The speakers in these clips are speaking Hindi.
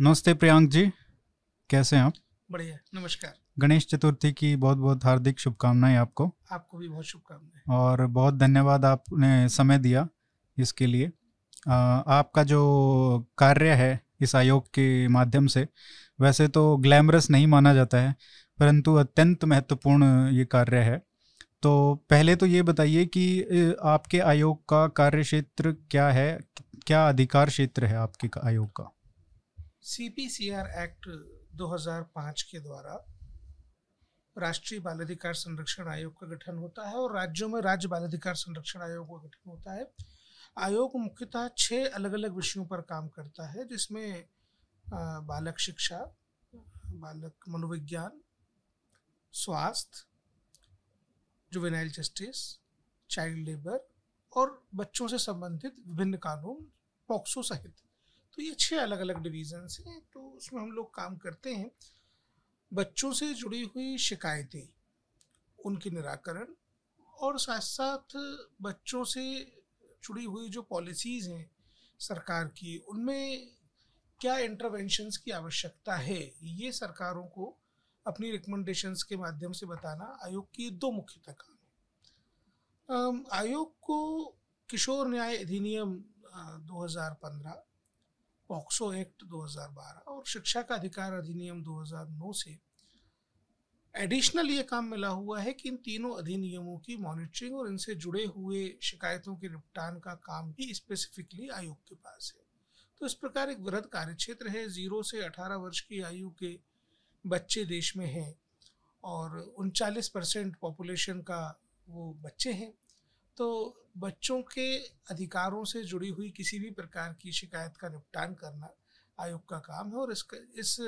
नमस्ते प्रियांक जी कैसे हैं आप? बढ़िया नमस्कार। गणेश चतुर्थी की बहुत बहुत हार्दिक शुभकामनाएँ आपको। आपको भी बहुत शुभकामनाएँ। और बहुत धन्यवाद आपने समय दिया इसके लिए। आ, आपका जो कार्य है इस आयोग के माध्यम से वैसे तो ग्लैमरस नहीं माना जाता है परंतु अत्यंत महत्वपूर्ण ये कार्य है। तो पहले तो ये बताइए कि आपके आयोग का कार्य क्षेत्र क्या है? क्या अधिकार क्षेत्र है आपके आयोग का? C P C R act 2005 के द्वारा राष्ट्रीय बाल अधिकार संरक्षण आयोग का गठन होता है और राज्यों में राज्य बाल अधिकार संरक्षण आयोग का गठन होता है। आयोग मुख्यतः छह अलग अलग विषयों पर काम करता है, जिसमें बालक शिक्षा, बालक मनोविज्ञान, स्वास्थ्य जुवेनाइल जस्टिस चाइल्ड लेबर और बच्चों से संबंधित विभिन्न कानून, पॉक्सो सहित। ये छह अलग अलग डिवीजन्स हैं तो उसमें हम लोग काम करते हैं। बच्चों से जुड़ी हुई शिकायतें, उनके निराकरण और साथ साथ बच्चों से जुड़ी हुई जो पॉलिसीज़ हैं सरकार की, उनमें क्या इंटरवेंशंस की आवश्यकता है, ये सरकारों को अपनी रिकमेंडेशंस के माध्यम से बताना आयोग की दो मुख्यतः काम है। आयोग को किशोर न्याय अधिनियम 2015 पॉक्सो एक्ट 2012 और शिक्षा का अधिकार अधिनियम 2009 से एडिशनल ये काम मिला हुआ है कि इन तीनों अधिनियमों की मॉनिटरिंग और इनसे जुड़े हुए शिकायतों के निपटान का काम भी स्पेसिफिकली आयोग के पास है। तो इस प्रकार एक वृहद कार्य क्षेत्र है, ज़ीरो से 18 वर्ष की आयु के बच्चे देश में हैं और उनचालीस परसेंट पॉपुलेशन का वो बच्चे हैं। तो बच्चों के अधिकारों से जुड़ी हुई किसी भी प्रकार की शिकायत का निपटान करना आयोग का काम है और इसका, इस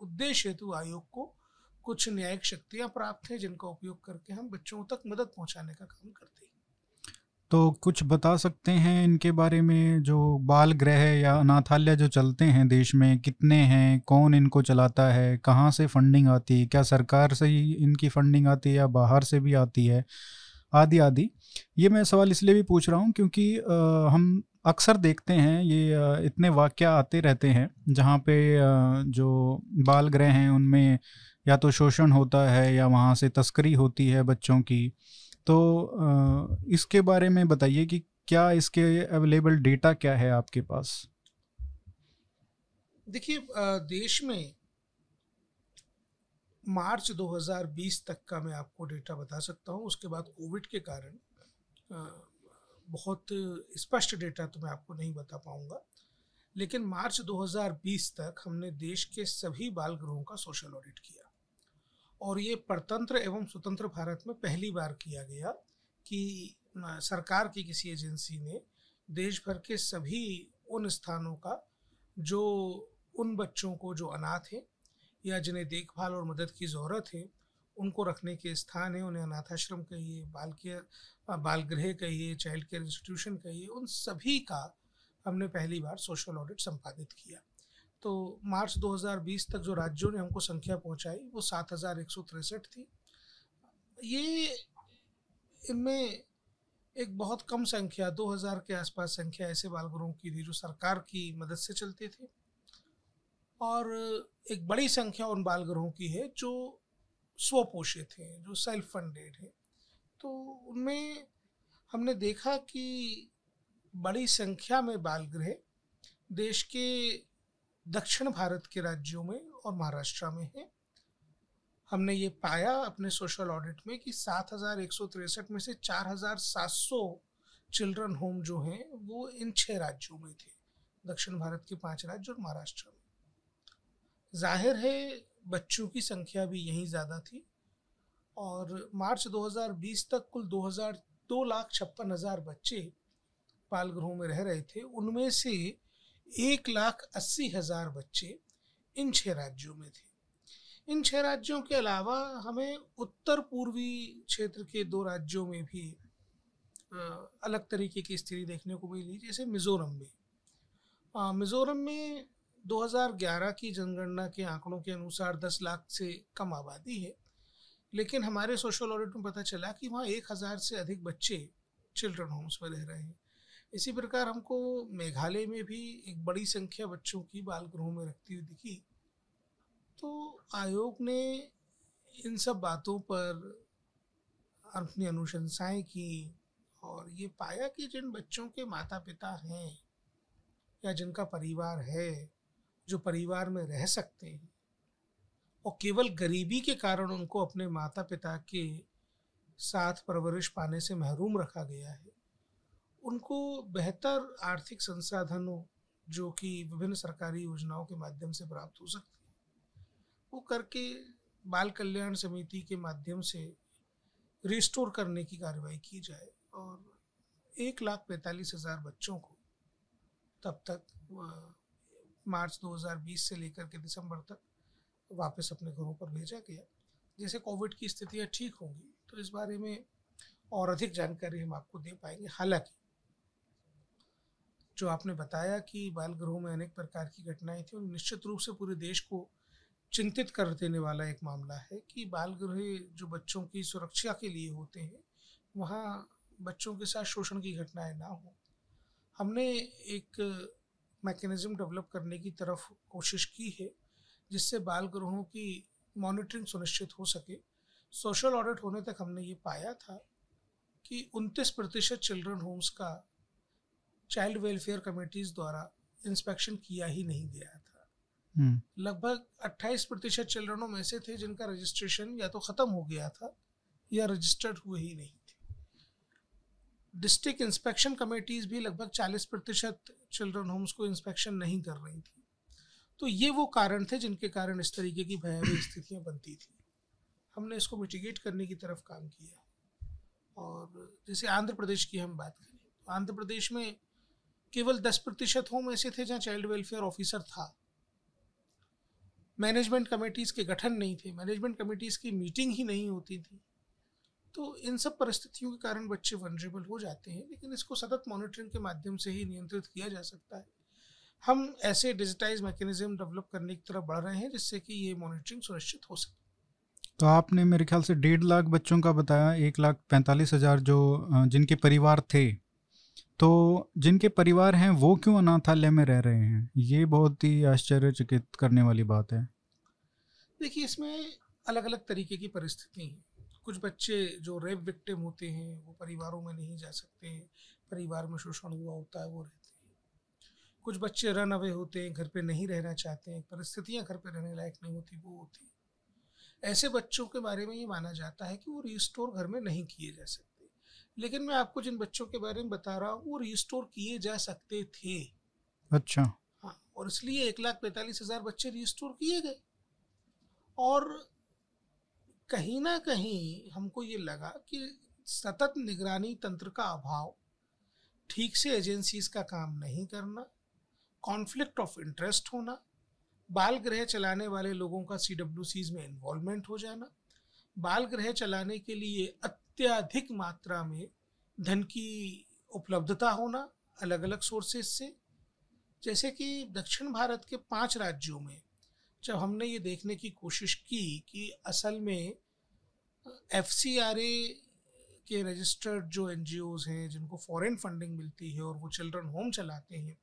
उद्देश्य हेतु आयोग को कुछ न्यायिक शक्तियाँ प्राप्त हैं जिनका उपयोग करके हम बच्चों तक मदद पहुँचाने का काम करते हैं। तो कुछ बता सकते हैं इनके बारे में जो बाल गृह या अनाथालय जो चलते हैं देश में, कितने हैं, कौन इनको चलाता है, कहाँ से फंडिंग आती है, क्या सरकार से ही इनकी फंडिंग आती है या बाहर से भी आती है आदि आदि ये मैं सवाल इसलिए भी पूछ रहा हूँ क्योंकि आ, हम अक्सर देखते हैं ये इतने वाक्य आते रहते हैं जहाँ पे जो बाल गृह हैं उनमें या तो शोषण होता है या वहाँ से तस्करी होती है बच्चों की। तो इसके बारे में बताइए कि क्या इसके अवेलेबल डेटा क्या है आपके पास? देखिए देश में मार्च 2020 तक का मैं आपको डेटा बता सकता हूँ। उसके बाद कोविड के कारण बहुत स्पष्ट डेटा तो मैं आपको नहीं बता पाऊँगा। लेकिन मार्च 2020 तक हमने देश के सभी बाल गृहों का सोशल ऑडिट किया। और ये परतंत्र एवं स्वतंत्र भारत में पहली बार किया गया कि सरकार की किसी एजेंसी ने देश भर के सभी उन स्थानों का, जो उन बच्चों को जो अनाथ हैं या जिन्हें देखभाल और मदद की ज़रूरत है उनको रखने के स्थान है, उन्हें अनाथाश्रम कहिए बाल केयर बाल गृह कहिए चाइल्ड केयर इंस्टीट्यूशन कहिए, उन सभी का हमने पहली बार सोशल ऑडिट संपादित किया। तो मार्च 2020 तक जो राज्यों ने हमको संख्या पहुंचाई, वो सात हज़ार एक सौ तिरसठ थी। ये इनमें एक बहुत कम संख्या 2000 के आसपास संख्या ऐसे बालगृहों की थी जो सरकार की मदद से चलते थे। और एक बड़ी संख्या उन बालगृहों की है, जो स्वपोषित हैं जो सेल्फ फंडेड है। तो उनमें हमने देखा कि बड़ी संख्या में बाल गृह देश के दक्षिण भारत के राज्यों में और महाराष्ट्र में हैं। हमने ये पाया अपने सोशल ऑडिट में कि सात हज़ार एक सौ तिरसठ में से चार हज़ार सात सौ चिल्ड्रन होम जो हैं, वो इन छः राज्यों में थे, दक्षिण भारत के पाँच राज्य और महाराष्ट्र में। ज़ाहिर है बच्चों की संख्या भी यहीं ज़्यादा थी। और मार्च 2020 तक कुल 2000 दो लाख छप्पन हज़ार बच्चे बाल गृहों में रह रहे थे। उनमें से एक लाख अस्सी हज़ार बच्चे इन छह राज्यों में थे। इन छह राज्यों के अलावा हमें उत्तर पूर्वी क्षेत्र के दो राज्यों में भी अलग तरीके की स्थिति देखने को मिली, जैसे मिज़ोरम में। मिज़ोरम में 2011 की जनगणना के आंकड़ों के अनुसार 10 लाख से कम आबादी है। लेकिन हमारे सोशल ऑडिट में पता चला कि वहाँ एक हज़ार से अधिक बच्चे चिल्ड्रन होम्स में रह रहे हैं। इसी प्रकार हमको मेघालय में भी एक बड़ी संख्या बच्चों की बाल गृहों में रखती हुई दिखी। तो आयोग ने इन सब बातों पर अपनी अनुशंसाएँ की और ये पाया कि जिन बच्चों के माता पिता हैं या जिनका परिवार है जो परिवार में रह सकते हैं और केवल गरीबी के कारण उनको अपने माता पिता के साथ परवरिश पाने से महरूम रखा गया है। उनको बेहतर आर्थिक संसाधनों, जो कि विभिन्न सरकारी योजनाओं के माध्यम से प्राप्त हो सकते हैं, वो करके बाल कल्याण समिति के माध्यम से रिस्टोर करने की कार्रवाई की जाए और एक लाख पैंतालीस हज़ार बच्चों को तब तक मार्च 2020 से लेकर के दिसंबर तक वापस अपने घरों पर भेजा गया। जैसे कोविड की स्थितियाँ ठीक होंगी तो इस बारे में और अधिक जानकारी हम आपको दे पाएँगे। हालाँकि, जो आपने बताया कि बाल गृहों में अनेक प्रकार की घटनाएँ थी और निश्चित रूप से पूरे देश को चिंतित कर देने वाला एक मामला है कि बाल गृह जो बच्चों की सुरक्षा के लिए होते हैं, वहाँ बच्चों के साथ शोषण की घटनाएँ ना हो। हमने एक मैकेनिज्म डेवलप करने की तरफ़ कोशिश की है जिससे बाल गृहों की मॉनिटरिंग सुनिश्चित हो सके। सोशल ऑडिट होने तक हमने ये पाया था कि उनतीस प्रतिशत चिल्ड्रन होम्स का चाइल्ड वेलफेयर कमेटीज द्वारा इंस्पेक्शन किया ही नहीं गया था। हम्म। लगभग 28 प्रतिशत चिल्ड्रनों में से थे जिनका रजिस्ट्रेशन या तो ख़त्म हो गया था या रजिस्टर्ड हुए ही नहीं। डिस्ट्रिक्ट इंस्पेक्शन कमेटीज भी लगभग 40 प्रतिशत चिल्ड्रन होम्स को इंस्पेक्शन नहीं कर रही थी। तो ये वो कारण थे जिनके कारण इस तरीके की भयावह स्थितियाँ बनती थी। हमने इसको मिटिगेट करने की तरफ़ काम किया। और जैसे आंध्र प्रदेश की हम बात करें तो आंध्र प्रदेश में केवल दस प्रतिशत होम ऐसे थे जहाँ चाइल्ड वेलफेयर ऑफिसर था। मैनेजमेंट कमेटीज़ के गठन नहीं थे। मैनेजमेंट कमेटीज़ की मीटिंग ही नहीं होती थी। तो इन सब परिस्थितियों के कारण बच्चे वनरेबल हो जाते हैं लेकिन इसको सतत मॉनिटरिंग के माध्यम से ही नियंत्रित किया जा सकता है। हम ऐसे डिजिटाइज मैकेनिज्म डेवलप करने की तरफ़ बढ़ रहे हैं जिससे कि ये मॉनिटरिंग सुनिश्चित हो सके। तो आपने मेरे ख्याल से डेढ़ लाख बच्चों का बताया एक लाख पैंतालीस हज़ार जो जिनके परिवार थे। तो जिनके परिवार हैं वो क्यों अनाथालय में रह रहे हैं? ये बहुत ही आश्चर्यचकित करने वाली बात है। देखिए इसमें अलग अलग तरीके की परिस्थिति हैं। कुछ बच्चे जो रेप विक्टिम होते हैं वो परिवारों में नहीं जा सकते परिवार में शोषण हुआ होता है वो रहते हैं। कुछ बच्चे रन अवे होते हैं घर पे नहीं रहना चाहते हैं परिस्थितियाँ घर पे रहने लायक नहीं होती वो होती ऐसे बच्चों के बारे में ये माना जाता है कि वो रिस्टोर घर में नहीं किए जा सकते। लेकिन मैं आपको जिन बच्चों के बारे में बता रहा हूँ वो रिस्टोर किए जा सकते थे। अच्छा। हाँ और इसलिए एक लाख पैंतालीस हज़ार बच्चे रिस्टोर किए गए। और कहीं ना कहीं हमको ये लगा कि सतत निगरानी तंत्र का अभाव, ठीक से एजेंसीज का काम नहीं करना कॉन्फ्लिक्ट ऑफ़ इंटरेस्ट होना बाल गृह चलाने वाले लोगों का सी डब्ल्यू सीज में इन्वॉल्वमेंट हो जाना बाल गृह चलाने के लिए अत्यधिक मात्रा में धन की उपलब्धता होना अलग अलग सोर्सेज से। जैसे कि दक्षिण भारत के पाँच राज्यों में जब हमने ये देखने की कोशिश की कि असल में एफसीआरए के रजिस्टर्ड जो एन हैं, जिनको फॉरेन फंडिंग मिलती है और वो चिल्ड्रन होम चलाते हैं,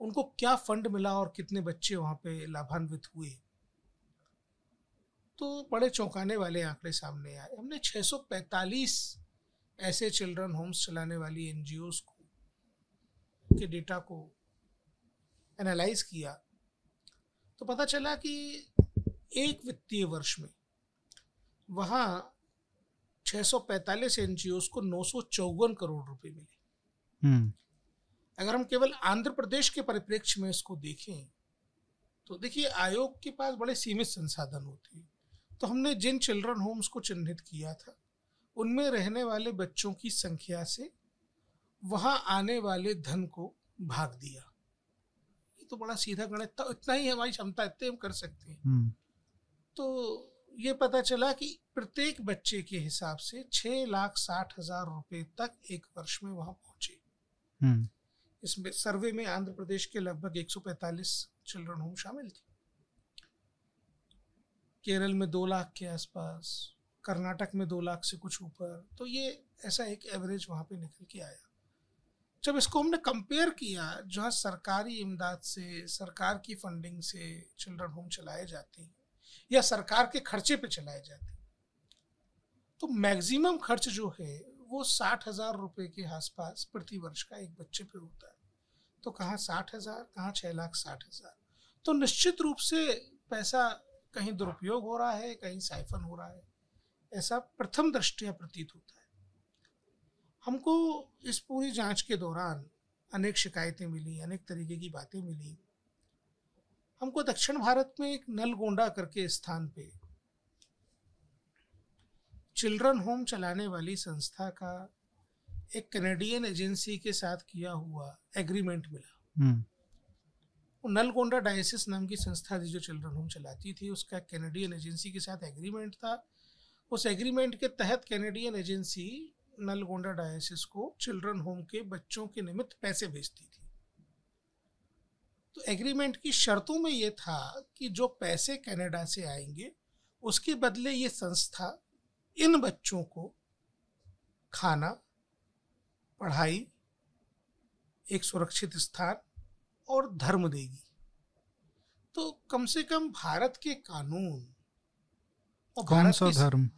उनको क्या फंड मिला और कितने बच्चे वहाँ पे लाभान्वित हुए? तो बड़े चौंकाने वाले आंकड़े सामने आए। हमने 645 ऐसे चिल्ड्रन होम्स चलाने वाली एन को, के डेटा को एनालाइज किया। तो पता चला कि एक वित्तीय वर्ष में वहाँ 645 एनजीओ को नौ सौ चौवन करोड़ रुपए मिले। हम्म। अगर हम केवल आंध्र प्रदेश के परिप्रेक्ष्य में इसको देखें तो देखिए आयोग के पास बड़े सीमित संसाधन होते हैं। तो हमने जिन चिल्ड्रन होम्स को चिन्हित किया था उनमें रहने वाले बच्चों की संख्या से वहाँ आने वाले धन को भाग दिया। तो बड़ा सीधा गणित था इतना ही हमारी क्षमता इतने हम कर सकते हैं हम्म। तो ये पता चला कि प्रत्येक बच्चे के हिसाब से छह लाख साठ हज़ार रुपए तक एक वर्ष में वहाँ पहुँचे हम्म। इसमें सर्वे में आंध्र प्रदेश के लगभग 145 चिल्ड्रन होम शामिल थे केरल में दो लाख के आसपास कर्नाटक में दो लाख से कुछ ऊपर तो ये ऐसा एक एवरेज वहाँ पे निकल के आया जब इसको हमने कंपेयर किया, जहाँ सरकारी इमदाद से, सरकार की फंडिंग से चिल्ड्रन होम चलाए जाते हैं, या सरकार के खर्चे पे चलाए जाते हैं तो मैक्सिमम खर्च जो है, वो साठ हज़ार रुपये के आसपास प्रति वर्ष का एक बच्चे पे होता है। तो कहाँ साठ हज़ार, कहाँ छः लाख साठ हज़ार? तो निश्चित रूप से पैसा कहीं दुरुपयोग हो रहा है, कहीं साइफन हो रहा है। ऐसा प्रथम दृष्टिया प्रतीत होता है। हमको इस पूरी जाँच के दौरान अनेक शिकायतें मिली अनेक तरीके की बातें मिली। हमको दक्षिण भारत में एक नलगोंडा करके स्थान पे चिल्ड्रन होम चलाने वाली संस्था का एक कैनेडियन एजेंसी के साथ किया हुआ एग्रीमेंट मिला। हम्म। नलगोंडा डायसिस नाम की संस्था थी जो चिल्ड्रन होम चलाती थी उसका कैनेडियन एजेंसी के साथ एग्रीमेंट था। उस एग्रीमेंट के तहत कैनेडियन एजेंसी नलगोंडा डायसिस को चिल्ड्रन होम के बच्चों के निमित्त पैसे भेजती थी। तो एग्रीमेंट की शर्तों में ये था कि जो पैसे कनाडा से आएँगे उसके बदले ये संस्था इन बच्चों को खाना पढ़ाई एक सुरक्षित स्थान और धर्म देगी। तो कम से कम भारत के कानून और कौन सा धर्म?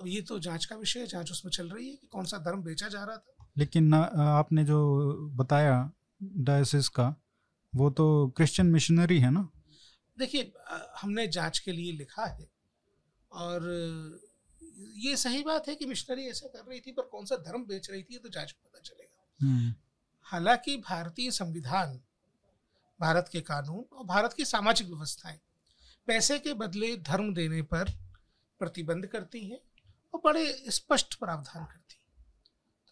अब ये तो जाँच का विषय है जाँच उसमें चल रही है कि कौन सा धर्म बेचा जा रहा था। लेकिन आपने जो बताया डायसिस का वो तो क्रिश्चियन मिशनरी है ना? देखिए हमने जाँच के लिए लिखा है और ये सही बात है कि मिशनरी ऐसा कर रही थी पर कौन सा धर्म बेच रही थी तो जाँच पता चलेगा। हम्म। हालाँकि भारतीय संविधान भारत के कानून और भारत की सामाजिक व्यवस्थाएँ पैसे के बदले धर्म देने पर प्रतिबंध करती हैं। और बड़े स्पष्ट प्रावधान करती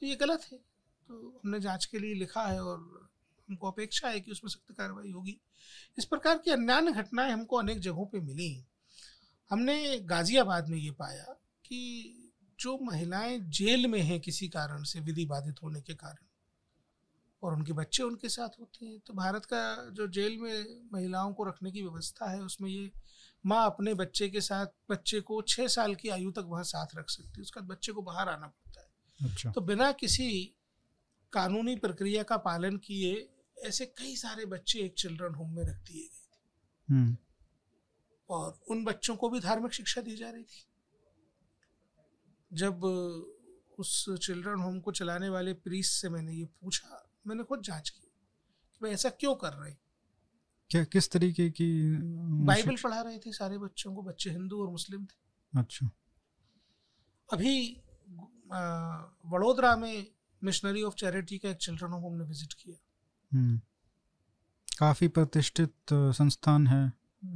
तो ये गलत है। तो हमने जाँच के लिए लिखा है और हमको अपेक्षा है कि उसमें सख्त कार्रवाई होगी। इस प्रकार की अन्य घटनाएँ हमको अनेक जगहों पे मिली। हमने गाजियाबाद में ये पाया कि जो महिलाएँ जेल में हैं किसी कारण से, विधि बाधित होने के कारण, और उनके बच्चे उनके साथ होते हैं तो भारत का जो जेल में महिलाओं को रखने की व्यवस्था है, उसमें ये माँ अपने बच्चे के साथ बच्चे को छः साल की आयु तक वहाँ साथ रख सकती है। उसके बाद बच्चे को बाहर आना पड़ता है। अच्छा। तो बिना किसी कानूनी प्रक्रिया का पालन किए ऐसे कई सारे बच्चे एक चिल्ड्रन होम में रख दिए गए थे। हम्म। और उन बच्चों को भी धार्मिक शिक्षा दी जा रही थी। जब उस चिल्ड्रन होम को चलाने वाले प्रीस से मैंने ये पूछा मैंने खुद जाँच की कि भाई ऐसा क्यों कर रहे क्या किस तरीके की बाइबल पढ़ा रहे थे सारे बच्चों को बच्चे हिंदू और मुस्लिम थे। अच्छा। अभी वडोदरा में मिशनरी ऑफ़ चैरिटी का एक चिल्ड्रन होम हमने विज़िट किया। हम्म। काफ़ी प्रतिष्ठित संस्थान है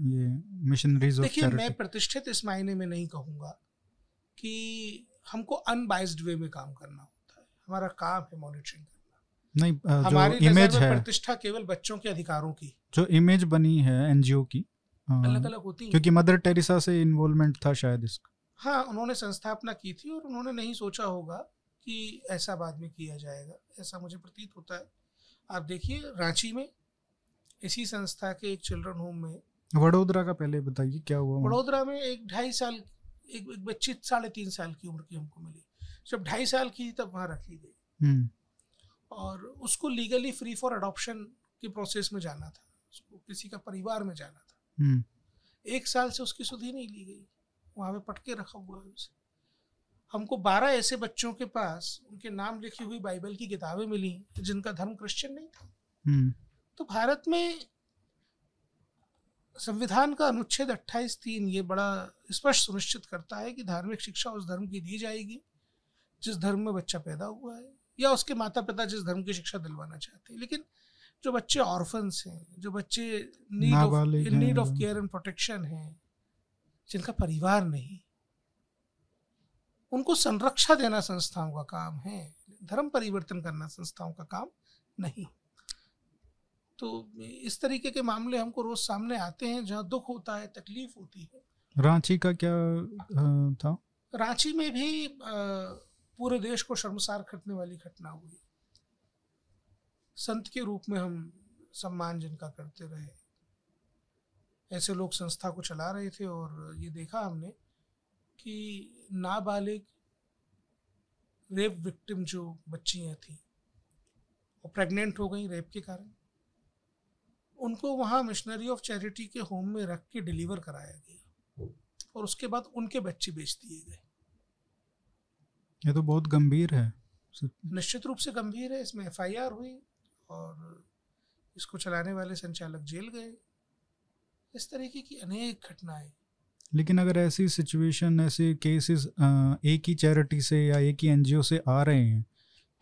ये मिशनरीज ऑफ़ देखिए मैं प्रतिष्ठित इस मायने में नहीं कहूँगा कि हमको अनबाइज्ड वे में काम करना होता है। हमारा काम है मॉनिटरिंग करना। नहीं हमारी जो इमेज है। प्रतिष्ठा केवल बच्चों के अधिकारों की जो इमेज बनी है एनजीओ की अलग अलग होती है। क्योंकि मदर टेरेसा से इन्वॉल्वमेंट था शायद इसका। हाँ उन्होंने संस्थापना की थी और उन्होंने नहीं सोचा होगा कि ऐसा बाद में किया जाएगा। ऐसा मुझे प्रतीत होता है। आप देखिए रांची में इसी संस्था के एक चिल्ड्रन होम में वडोदरा का पहले बताइए क्या हुआ वडोदरा में एक ढाई साल एक, एक बच्ची साढ़े तीन साल की उम्र की हमको मिली। जब ढाई साल की तब वहाँ रखी गई। हम्म। और उसको लीगली फ्री फॉर अडॉप्शन के प्रोसेस में जाना था। उसको किसी का परिवार में जाना था। हम्म। एक साल से उसकी सुधी नहीं ली गई। वहाँ पे पटके रखा हुआ है उसे। हमको बारह ऐसे बच्चों के पास उनके नाम लिखी हुई बाइबल की किताबें मिली जिनका धर्म क्रिश्चियन नहीं था। हम्म। तो भारत में संविधान का अनुच्छेद अट्ठाईस तीन ये बड़ा स्पष्ट सुनिश्चित करता है कि धार्मिक शिक्षा उस धर्म की दी जाएगी जिस धर्म में बच्चा पैदा हुआ है या उसके माता पिता जिस धर्म की शिक्षा दिलवाना चाहते हैं। लेकिन जो बच्चे ऑर्फन्स हैं जो बच्चे need of need of care and protection हैं जिनका परिवार नहीं उनको संरक्षा देना संस्थाओं का काम है धर्म परिवर्तन करना संस्थाओं का काम नहीं। तो इस तरीके के मामले हमको रोज सामने आते हैं जहाँ दुख होता है तकलीफ़ होती है। रांची का क्या था? रांची में भी पूरे देश को शर्मसार करने वाली घटना हुई। संत के रूप में हम सम्मान जिनका करते रहे। ऐसे लोग संस्था को चला रहे थे और ये देखा हमने कि नाबालिग रेप विक्टिम जो बच्चियाँ थी और प्रेग्नेंट हो गई रेप के कारण। उनको वहाँ मिशनरी ऑफ़ चैरिटी के होम में रख के डिलीवर कराया गया और उसके बाद उनके बच्चे बेच दिए गए। ये तो बहुत गंभीर है। निश्चित रूप से गंभीर है इसमें एफआईआर हुई और इसको चलाने वाले संचालक जेल गए। इस तरीके की अनेक घटनाएँ। लेकिन अगर ऐसी सिचुएशन ऐसे केसेस एक ही चैरिटी से या एक ही एनजीओ से आ रहे हैं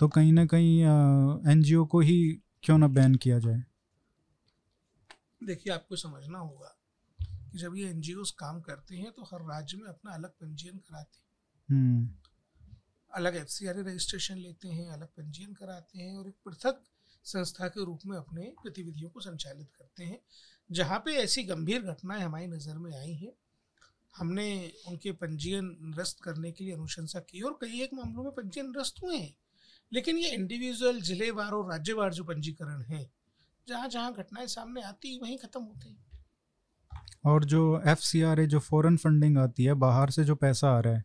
तो कहीं ना कहीं एनजीओ को ही क्यों ना बैन किया जाए? देखिए आपको समझना होगा कि जब ये एनजीओ काम करते हैं तो हर राज्य में अपना अलग पंजीयन कराते हैं। हम्म। अलग एफ़ रजिस्ट्रेशन लेते हैं अलग पंजीयन कराते हैं और एक पृथक संस्था के रूप में अपने गतिविधियों को संचालित करते हैं। जहाँ पे ऐसी गंभीर घटनाएँ हमारी नज़र में आई हैं, हमने उनके पंजीयन निरस्त करने के लिए अनुशंसा की और कई एक मामलों में पंजीयन निरस्त हुए हैं। लेकिन ये इंडिविजुअल जिलेवार और राज्यवार जो पंजीकरण है जहाँ जहाँ घटनाएँ सामने आती, वहीं ख़त्म होते हैं। और जो एफ़ सी आर है जो फॉरेन फंडिंग आती है, बाहर से जो पैसा आ रहा है,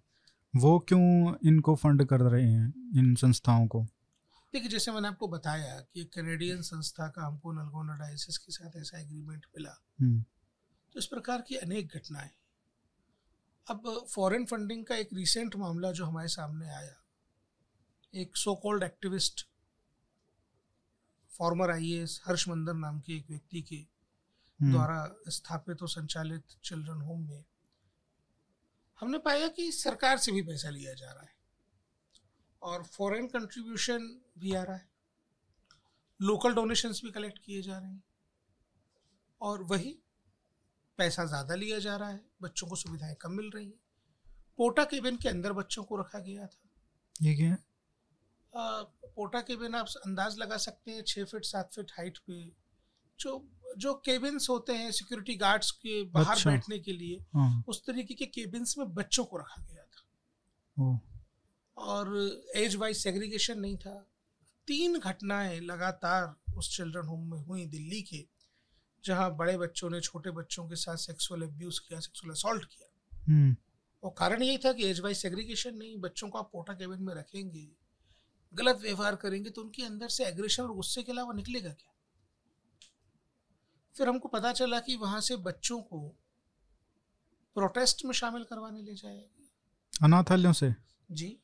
वो क्यों इनको फंड कर रहे हैं इन संस्थाओं को? देखिए जैसे मैंने आपको बताया कि कैनेडियन संस्था का हमको नलगोना डायसिस के साथ ऐसा एग्रीमेंट मिला हम्म। तो इस प्रकार की अनेक घटनाएँ अब फॉरेन फंडिंग का एक रिसेंट मामला जो हमारे सामने आया एक so called activist former I IAS Harsh Mander नाम के एक व्यक्ति के हम्म। द्वारा स्थापित और संचालित चिल्ड्रन होम में हमने पाया कि सरकार से भी पैसा लिया जा रहा है और फॉरेन कंट्रीब्यूशन भी आ रहा है। लोकल डोनेशंस भी कलेक्ट किए जा रहे हैं। और वही पैसा ज़्यादा लिया जा रहा है बच्चों को सुविधाएँ कम मिल रही हैं। पोटा केबिन के अंदर बच्चों को रखा गया था। ये क्या आ, पोटा केबिन आप अंदाज लगा सकते हैं छः फिट सात फिट हाइट पे। जो जो केबिन्स होते हैं सिक्योरिटी गार्ड्स के बाहर अच्छा। बैठने के लिए हाँ। उस तरीके के केबिन्स में बच्चों को रखा गया था। और एज वाइज सेग्रीगेशन नहीं था। तीन घटनाएँ लगातार उस चिल्ड्रन होम में हुई दिल्ली के जहाँ बड़े बच्चों ने छोटे बच्चों के साथ सेक्सुअल अब्यूज किया सेक्सुअल असॉल्ट किया। हम्म। और कारण यही था कि एज वाइज सेग्रीगेशन नहीं बच्चों को आप पोटा केबिन में रखेंगे गलत व्यवहार करेंगे तो उनके अंदर से एग्रेशन और गुस्से के अलावा निकलेगा क्या? फिर हमको पता चला कि वहाँ से बच्चों को प्रोटेस्ट में शामिल करवाने ले जाएगी अनाथालयों से? जी।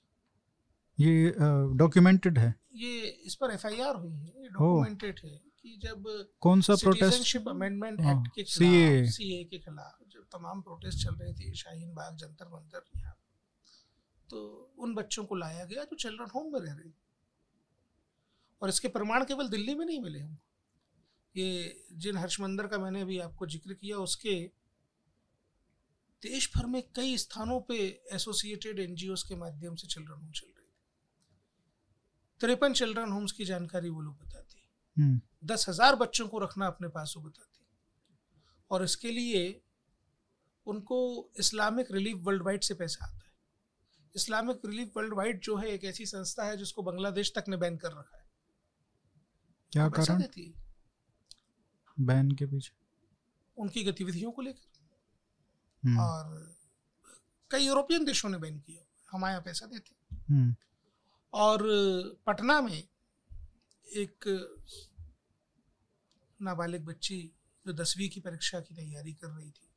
ये डॉक्यूमेंटेड है। ये इस पर एफआईआर हुई है डॉक्यूमेंटेड है कि जब कौन सा प्रोटेस्ट अमेंडमेंट एक्ट के खिलाफ सीए के खिलाफ जब तमाम प्रोटेस्ट चल रहे थे शाहीन बाग जंतर मंतर यहाँ तो उन बच्चों को लाया गया जो चिल्ड्रन होम में रह रहे और इसके प्रमाण केवल दिल्ली में नहीं मिले हमको ये जिन हर्षमंदर का मैंने अभी आपको ज़िक्र किया उसके देश भर में कई स्थानों पे एसोसिएटेड एनजीओ के माध्यम से चिल्ड्रन होम चल तिरपन चिल्ड्रन होम्स की जानकारी वो लोग बताते। हम्म। दस हज़ार बच्चों को रखना अपने पास वो बताते। और इसके लिए उनको इस्लामिक रिलीफ वर्ल्ड वाइड से पैसा आता है। इस्लामिक रिलीफ वर्ल्ड वाइड जो है एक ऐसी संस्था है जिसको बांग्लादेश तक ने बैन कर रखा है। क्या कारण? बैन के पीछे। उनकी गतिविधियों को लेकर। हम्म। और कई यूरोपियन देशों ने बैन किया। हमारे यहाँ पैसा देते। हम्म। और पटना में एक नाबालिग बच्ची जो दसवीं की परीक्षा की तैयारी कर रही थी।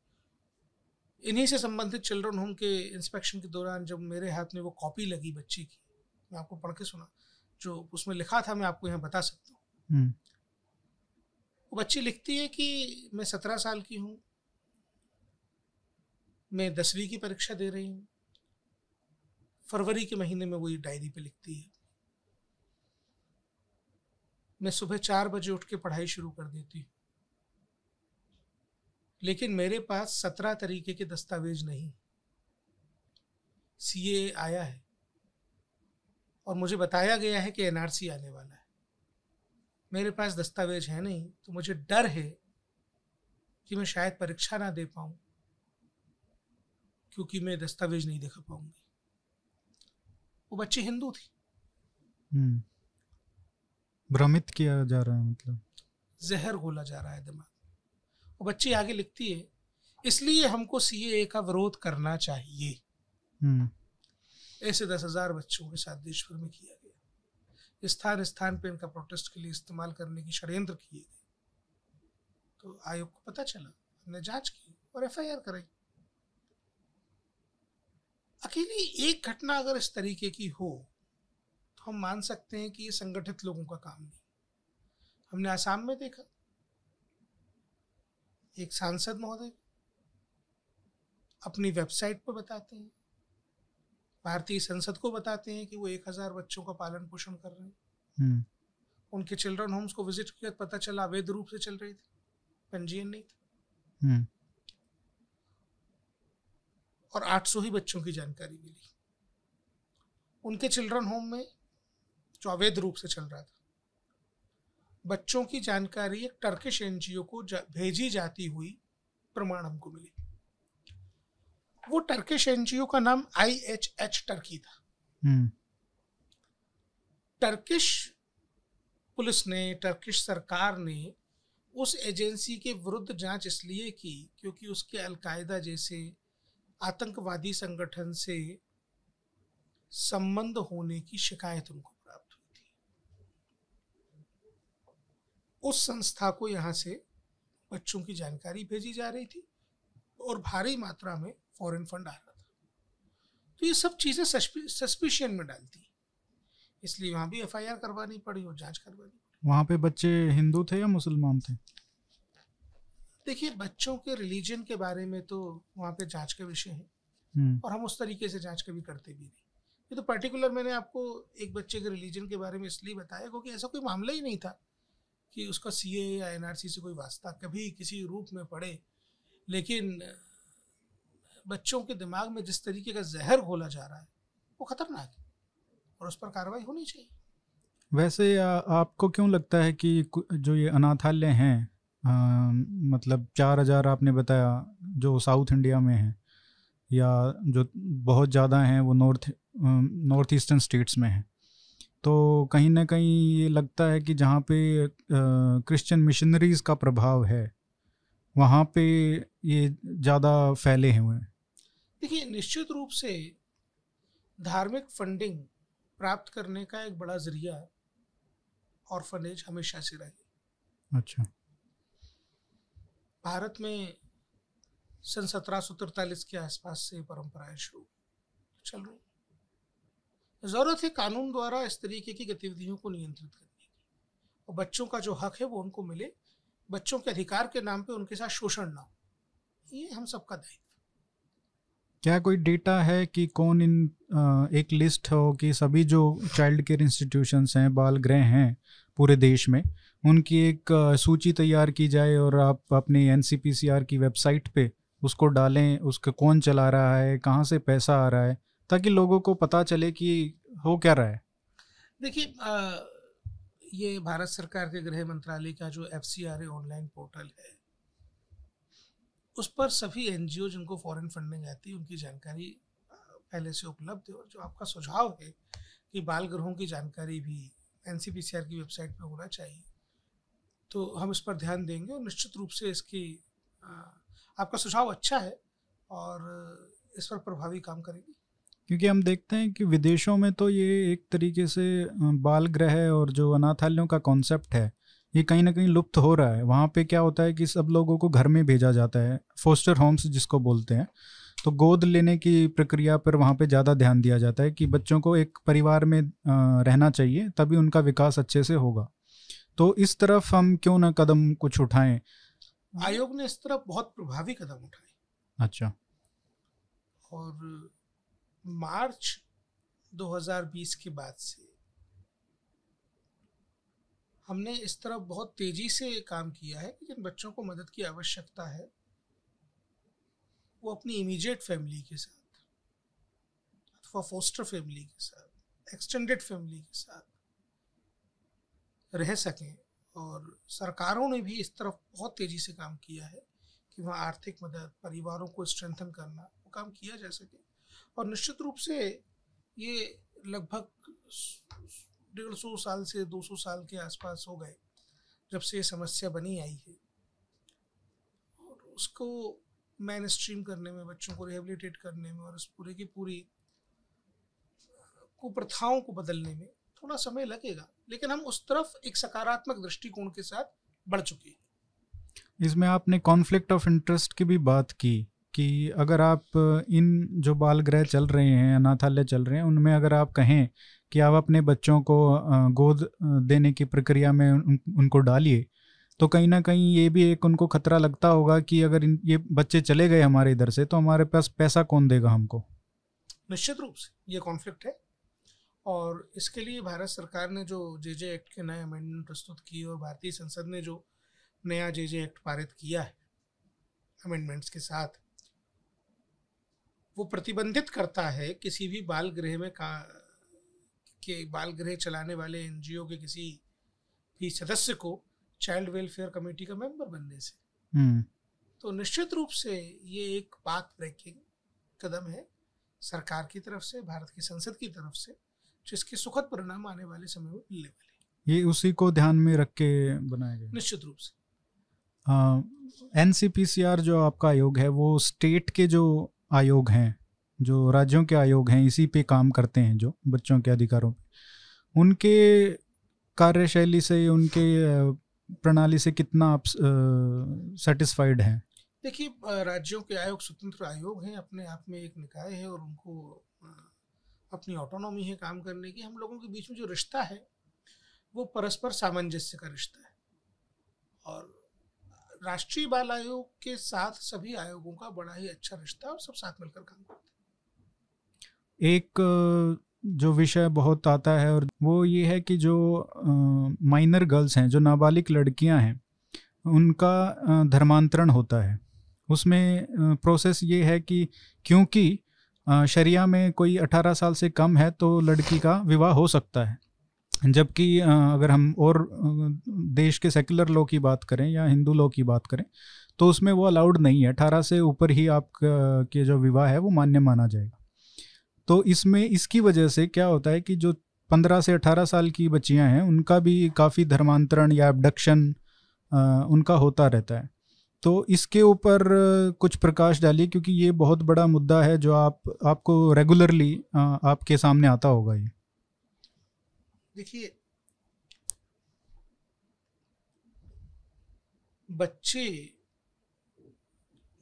इन्हीं से संबंधित चिल्ड्रन होम के इंस्पेक्शन के दौरान जब मेरे हाथ में वो कॉपी लगी बच्ची की मैं आपको पढ़ के सुना जो उसमें लिखा था मैं आपको यहाँ बता सकता हूँ। हम्म। वो बच्ची लिखती है कि मैं सत्रह साल की हूँ मैं दसवीं की परीक्षा दे रही हूँ। फरवरी के महीने में वो ये डायरी पे लिखती है। मैं सुबह चार बजे उठ के पढ़ाई शुरू कर देती हूँ। लेकिन मेरे पास सत्रह तरीके के दस्तावेज़ नहीं। सीए आया है और मुझे बताया गया है कि एनआरसी आने वाला है। मेरे पास दस्तावेज़ है नहीं तो मुझे डर है कि मैं शायद परीक्षा ना दे पाऊँ, क्योंकि मैं दस्तावेज़ नहीं दिखा पाऊँगी। वो बच्ची हिंदू थी। हम्म। भ्रमित किया जा रहा है मतलब। जहर घोला जा रहा है दिमाग। वो बच्ची आगे लिखती है इसलिए हमको सी का विरोध करना चाहिए। हम्म। ऐसे दस हज़ार बच्चों के साथ देश भर में किया गया। स्थान स्थान पे इनका प्रोटेस्ट के लिए इस्तेमाल करने की षड्यंत्र किए गए। तो आयोग को पता चला हमने जाँच की और एफ़ आई आर कराई। अकेली एक घटना अगर इस तरीके की हो तो हम मान सकते हैं कि ये संगठित लोगों का काम नहीं। हमने आसाम में देखा। एक सांसद महोदय अपनी वेबसाइट पर बताते हैं। भारतीय संसद को बताते हैं कि वो एक हज़ार बच्चों का पालन पोषण कर रहे हैं। हम्म, उनके चिल्ड्रन होम्स को विज़िट किया पता चला अवैध रूप से चल रही थी। पंजीयन नहीं था। हम्म, और 800 ही बच्चों की जानकारी मिली। उनके चिल्ड्रन होम में जो अवैध रूप से चल रहा था। बच्चों की जानकारी एक टर्किश एनजीओ को जा, भेजी जाती हुई प्रमाण हमको मिली। वो टर्किश एनजीओ का नाम आई एच एच टर्की था। हम्म, टर्किश पुलिस ने टर्किश सरकार ने उस एजेंसी के विरुद्ध जाँच इसलिए की क्योंकि उसके अलकायदा जैसे आतंकवादी संगठन से संबंध होने की शिकायत उनको प्राप्त हुई थी। उस संस्था को यहाँ से बच्चों की जानकारी भेजी जा रही थी और भारी मात्रा में फॉरेन फंड आ रहा था। तो ये सब चीज़ें सस्पिशियन में डालती। इसलिए वहाँ भी एफआईआर करवानी पड़ी और जाँच करवानी पड़ी। वहाँ पे बच्चे हिंदू थे या मुसलमान थे? देखिए बच्चों के रिलीजन के बारे में तो वहाँ पे जाँच का विषय है। हम्म, और हम उस तरीके से जाँच कभी करते भी नहीं। ये तो पर्टिकुलर मैंने आपको एक बच्चे के रिलीजन के बारे में इसलिए बताया क्योंकि ऐसा कोई मामला ही नहीं था कि उसका सी ए या एनआरसी से कोई वास्ता कभी किसी रूप में पड़े। लेकिन बच्चों के दिमाग में जिस तरीके का जहर घोला जा रहा है वो खतरनाक है और उस पर कार्रवाई होनी चाहिए। वैसे आ, आपको क्यों लगता है कि जो ये अनाथालय हैं आ, मतलब चार हज़ार आपने बताया जो साउथ इंडिया में हैं या जो बहुत ज़्यादा हैं वो नॉर्थ नॉर्थ ईस्टर्न स्टेट्स में हैं। तो कहीं ना कहीं ये लगता है कि जहाँ पे क्रिश्चियन मिशनरीज़ का प्रभाव है वहाँ पे ये ज़्यादा फैले हुए हैं। देखिए निश्चित रूप से धार्मिक फंडिंग प्राप्त करने का एक बड़ा ज़रिया ऑर्फनेज हमेशा से रहे। अच्छा। भारत में सन सत्रह सौ तिरतालीस के आसपास से परंपराएँ शुरू चल रही ज़रूरत है कानून द्वारा इस तरीके की गतिविधियों को नियंत्रित करने की। और बच्चों का जो हक है वो उनको मिले। बच्चों के अधिकार के नाम पे उनके साथ शोषण ना हो। ये हम सबका दायित्व क्या कोई डेटा है कि कौन इन एक लिस्ट हो कि सभी जो चाइल्ड केयर इंस्टीट्यूशंस हैं, बाल गृह हैं पूरे देश में उनकी एक सूची तैयार की जाए और आप अपनी एन की वेबसाइट पे उसको डालें, उसका कौन चला रहा है, कहाँ से पैसा आ रहा है, ताकि लोगों को पता चले कि हो क्या रहा है। देखिए ये भारत सरकार के गृह मंत्रालय का जो एफ़ ऑनलाइन पोर्टल है, उस पर सभी एनजीओ जिनको फॉरेन फंडिंग आती है, उनकी जानकारी पहले से उपलब्ध है और जो आपका सुझाव है कि बाल गृहों की जानकारी भी एनसीपीसीआर की वेबसाइट पर होना चाहिए। तो हम इस पर ध्यान देंगे और निश्चित रूप से इसकी आपका सुझाव अच्छा है और इस पर प्रभावी काम करेंगे। क्योंकि हम देखते हैं कि विदेशों में तो ये एक तरीके से बाल ग्रह और जो अनाथालयों का कॉन्सेप्ट है, ये कहीं ना कहीं लुप्त हो रहा है। वहाँ पे क्या होता है कि सब लोगों को घर में भेजा जाता है फोस्टर होम्स जिसको बोलते हैं। तो गोद लेने की प्रक्रिया पर वहाँ पे ज़्यादा ध्यान दिया जाता है कि बच्चों को एक परिवार में रहना चाहिए, तभी उनका विकास अच्छे से होगा। तो इस तरफ़ हम क्यों ना कदम कुछ उठाएँ? आयोग ने इस तरफ़ बहुत प्रभावी कदम उठाए। अच्छा। और मार्च 2020 के बाद से हमने इस तरफ़ बहुत तेज़ी से काम किया है कि जिन बच्चों को मदद की आवश्यकता है वो अपनी इमीडिएट फैमिली के साथ अथवा फोस्टर फैमिली के साथ एक्सटेंडेड फैमिली के साथ रह सकें। और सरकारों ने भी इस तरफ़ बहुत तेज़ी से काम किया है कि वहाँ आर्थिक मदद, परिवारों को स्ट्रेंथन करना, वो काम किया जा सके। और निश्चित रूप से ये लगभग डेढ़ सौ साल से दो सौ साल के आसपास हो गए जब से ये समस्या बनी आई है। और उसको मैन स्ट्रीम करने में, बच्चों को रिहेबिलिटेट करने में और इस पूरे की पूरी कुप्रथाओं को बदलने में थोड़ा समय लगेगा। लेकिन हम उस तरफ़ एक सकारात्मक दृष्टिकोण के साथ बढ़ चुके हैं। इसमें आपने कॉन्फ्लिक्ट ऑफ़ इंटरेस्ट की भी बात की कि अगर आप इन जो बाल गृह चल रहे हैं अनाथालय चल रहे हैं उनमें अगर आप कहें कि आप अपने बच्चों को गोद देने की प्रक्रिया में उन, उनको डालिए तो कहीं ना कहीं ये भी एक उनको खतरा लगता होगा कि अगर इन ये बच्चे चले गए हमारे इधर से तो हमारे पास पैसा कौन देगा हमको? निश्चित रूप से ये कॉन्फ्लिक्ट है। और इसके लिए भारत सरकार ने जो जे जे एक्ट के नए अमेंडमेंट प्रस्तुत किए और भारतीय संसद ने जो नया जे जे एक्ट पारित किया है अमेंडमेंट्स के साथ वो प्रतिबंधित करता है किसी भी बाल गृह में का के बाल गृह चलाने वाले एनजीओ के किसी भी सदस्य को चाइल्ड वेलफेयर कमेटी का मेंबर बनने से हम्म। तो निश्चित रूप से ये एक बात ब्रेकिंग कदम है सरकार की तरफ़ से भारत की संसद की तरफ़ से जिसके सुखद परिणाम आने वाले समय में मिलने वाले ये उसी को ध्यान में रख के बनाया गया निश्चित रूप से। एन आर जो आपका आयोग है वो स्टेट के जो आयोग हैं जो राज्यों के आयोग हैं इसी पे काम करते हैं जो बच्चों के अधिकारों पे। उनके कार्यशैली से उनके प्रणाली से कितना आप सेटिस्फाइड हैं? देखिए राज्यों के आयोग स्वतंत्र आयोग हैं अपने आप में एक निकाय है और उनको अपनी ऑटोनॉमी है काम करने की, हम लोगों के बीच में जो रिश्ता है, वो परस्पर सामंजस्य का रिश्ता है। और राष्ट्रीय बाल आयोग के साथ सभी आयोगों का बड़ा ही अच्छा रिश्ता और सब साथ मिलकर काम करते हैं। एक, जो विषय बहुत आता है और वो ये है कि जो माइनर गर्ल्स हैं, जो नाबालिग लड़कियाँ हैं, उनका धर्मांतरण होता है। उसमें प्रोसेस ये है कि क्योंकि शरिया में कोई 18 साल से कम है तो लड़की का विवाह हो सकता है। जबकि अगर हम और देश के सेकुलर लॉ की बात करें या हिंदू लॉ की बात करें तो उसमें वो अलाउड नहीं है। अठारह से ऊपर ही आप के जो विवाह है वो मान्य माना जाएगा। तो इसमें, इसकी वजह से क्या होता है कि जो पंद्रह से अठारह साल की बच्चियाँ हैं, उनका भी काफ़ी धर्मांतरण या एबडक्शन उनका होता रहता है। तो इसके ऊपर कुछ प्रकाश डालिए क्योंकि ये बहुत बड़ा मुद्दा है जो आप, आपको रेगुलरली आपके सामने आता होगा ये। देखिए, बच्चे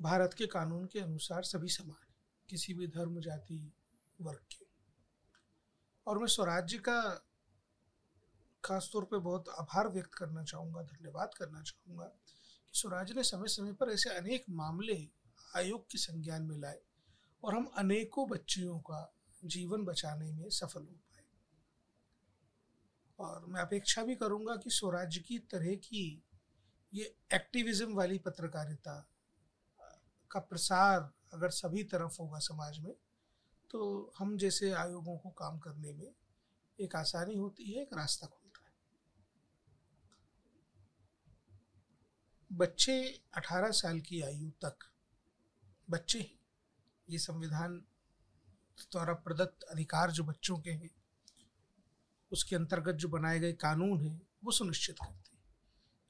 भारत के कानून के अनुसार सभी समान किसी भी धर्म, जाति, वर्ग के। और मैं स्वराज्य का खास तौर पे बहुत आभार व्यक्त करना चाहूँगा, धन्यवाद करना चाहूँगा। कि स्वराज्य ने समय समय पर ऐसे अनेक मामले आयोग के संज्ञान में लाए और हम अनेकों बच्चियों का जीवन बचाने में सफल हो पाए। और मैं अपेक्षा भी करूँगा कि स्वराज की तरह की ये एक्टिविज्म वाली पत्रकारिता का प्रसार अगर सभी तरफ़ होगा समाज में तो हम जैसे आयोगों को काम करने में एक आसानी होती है, एक रास्ता खुलता बच्चे 18 साल की आयु तक, बच्चे ये संविधान द्वारा प्रदत्त अधिकार जो बच्चों के हैं, उसके अंतर्गत जो बनाए गए कानून हैं, वो सुनिश्चित करते हैं।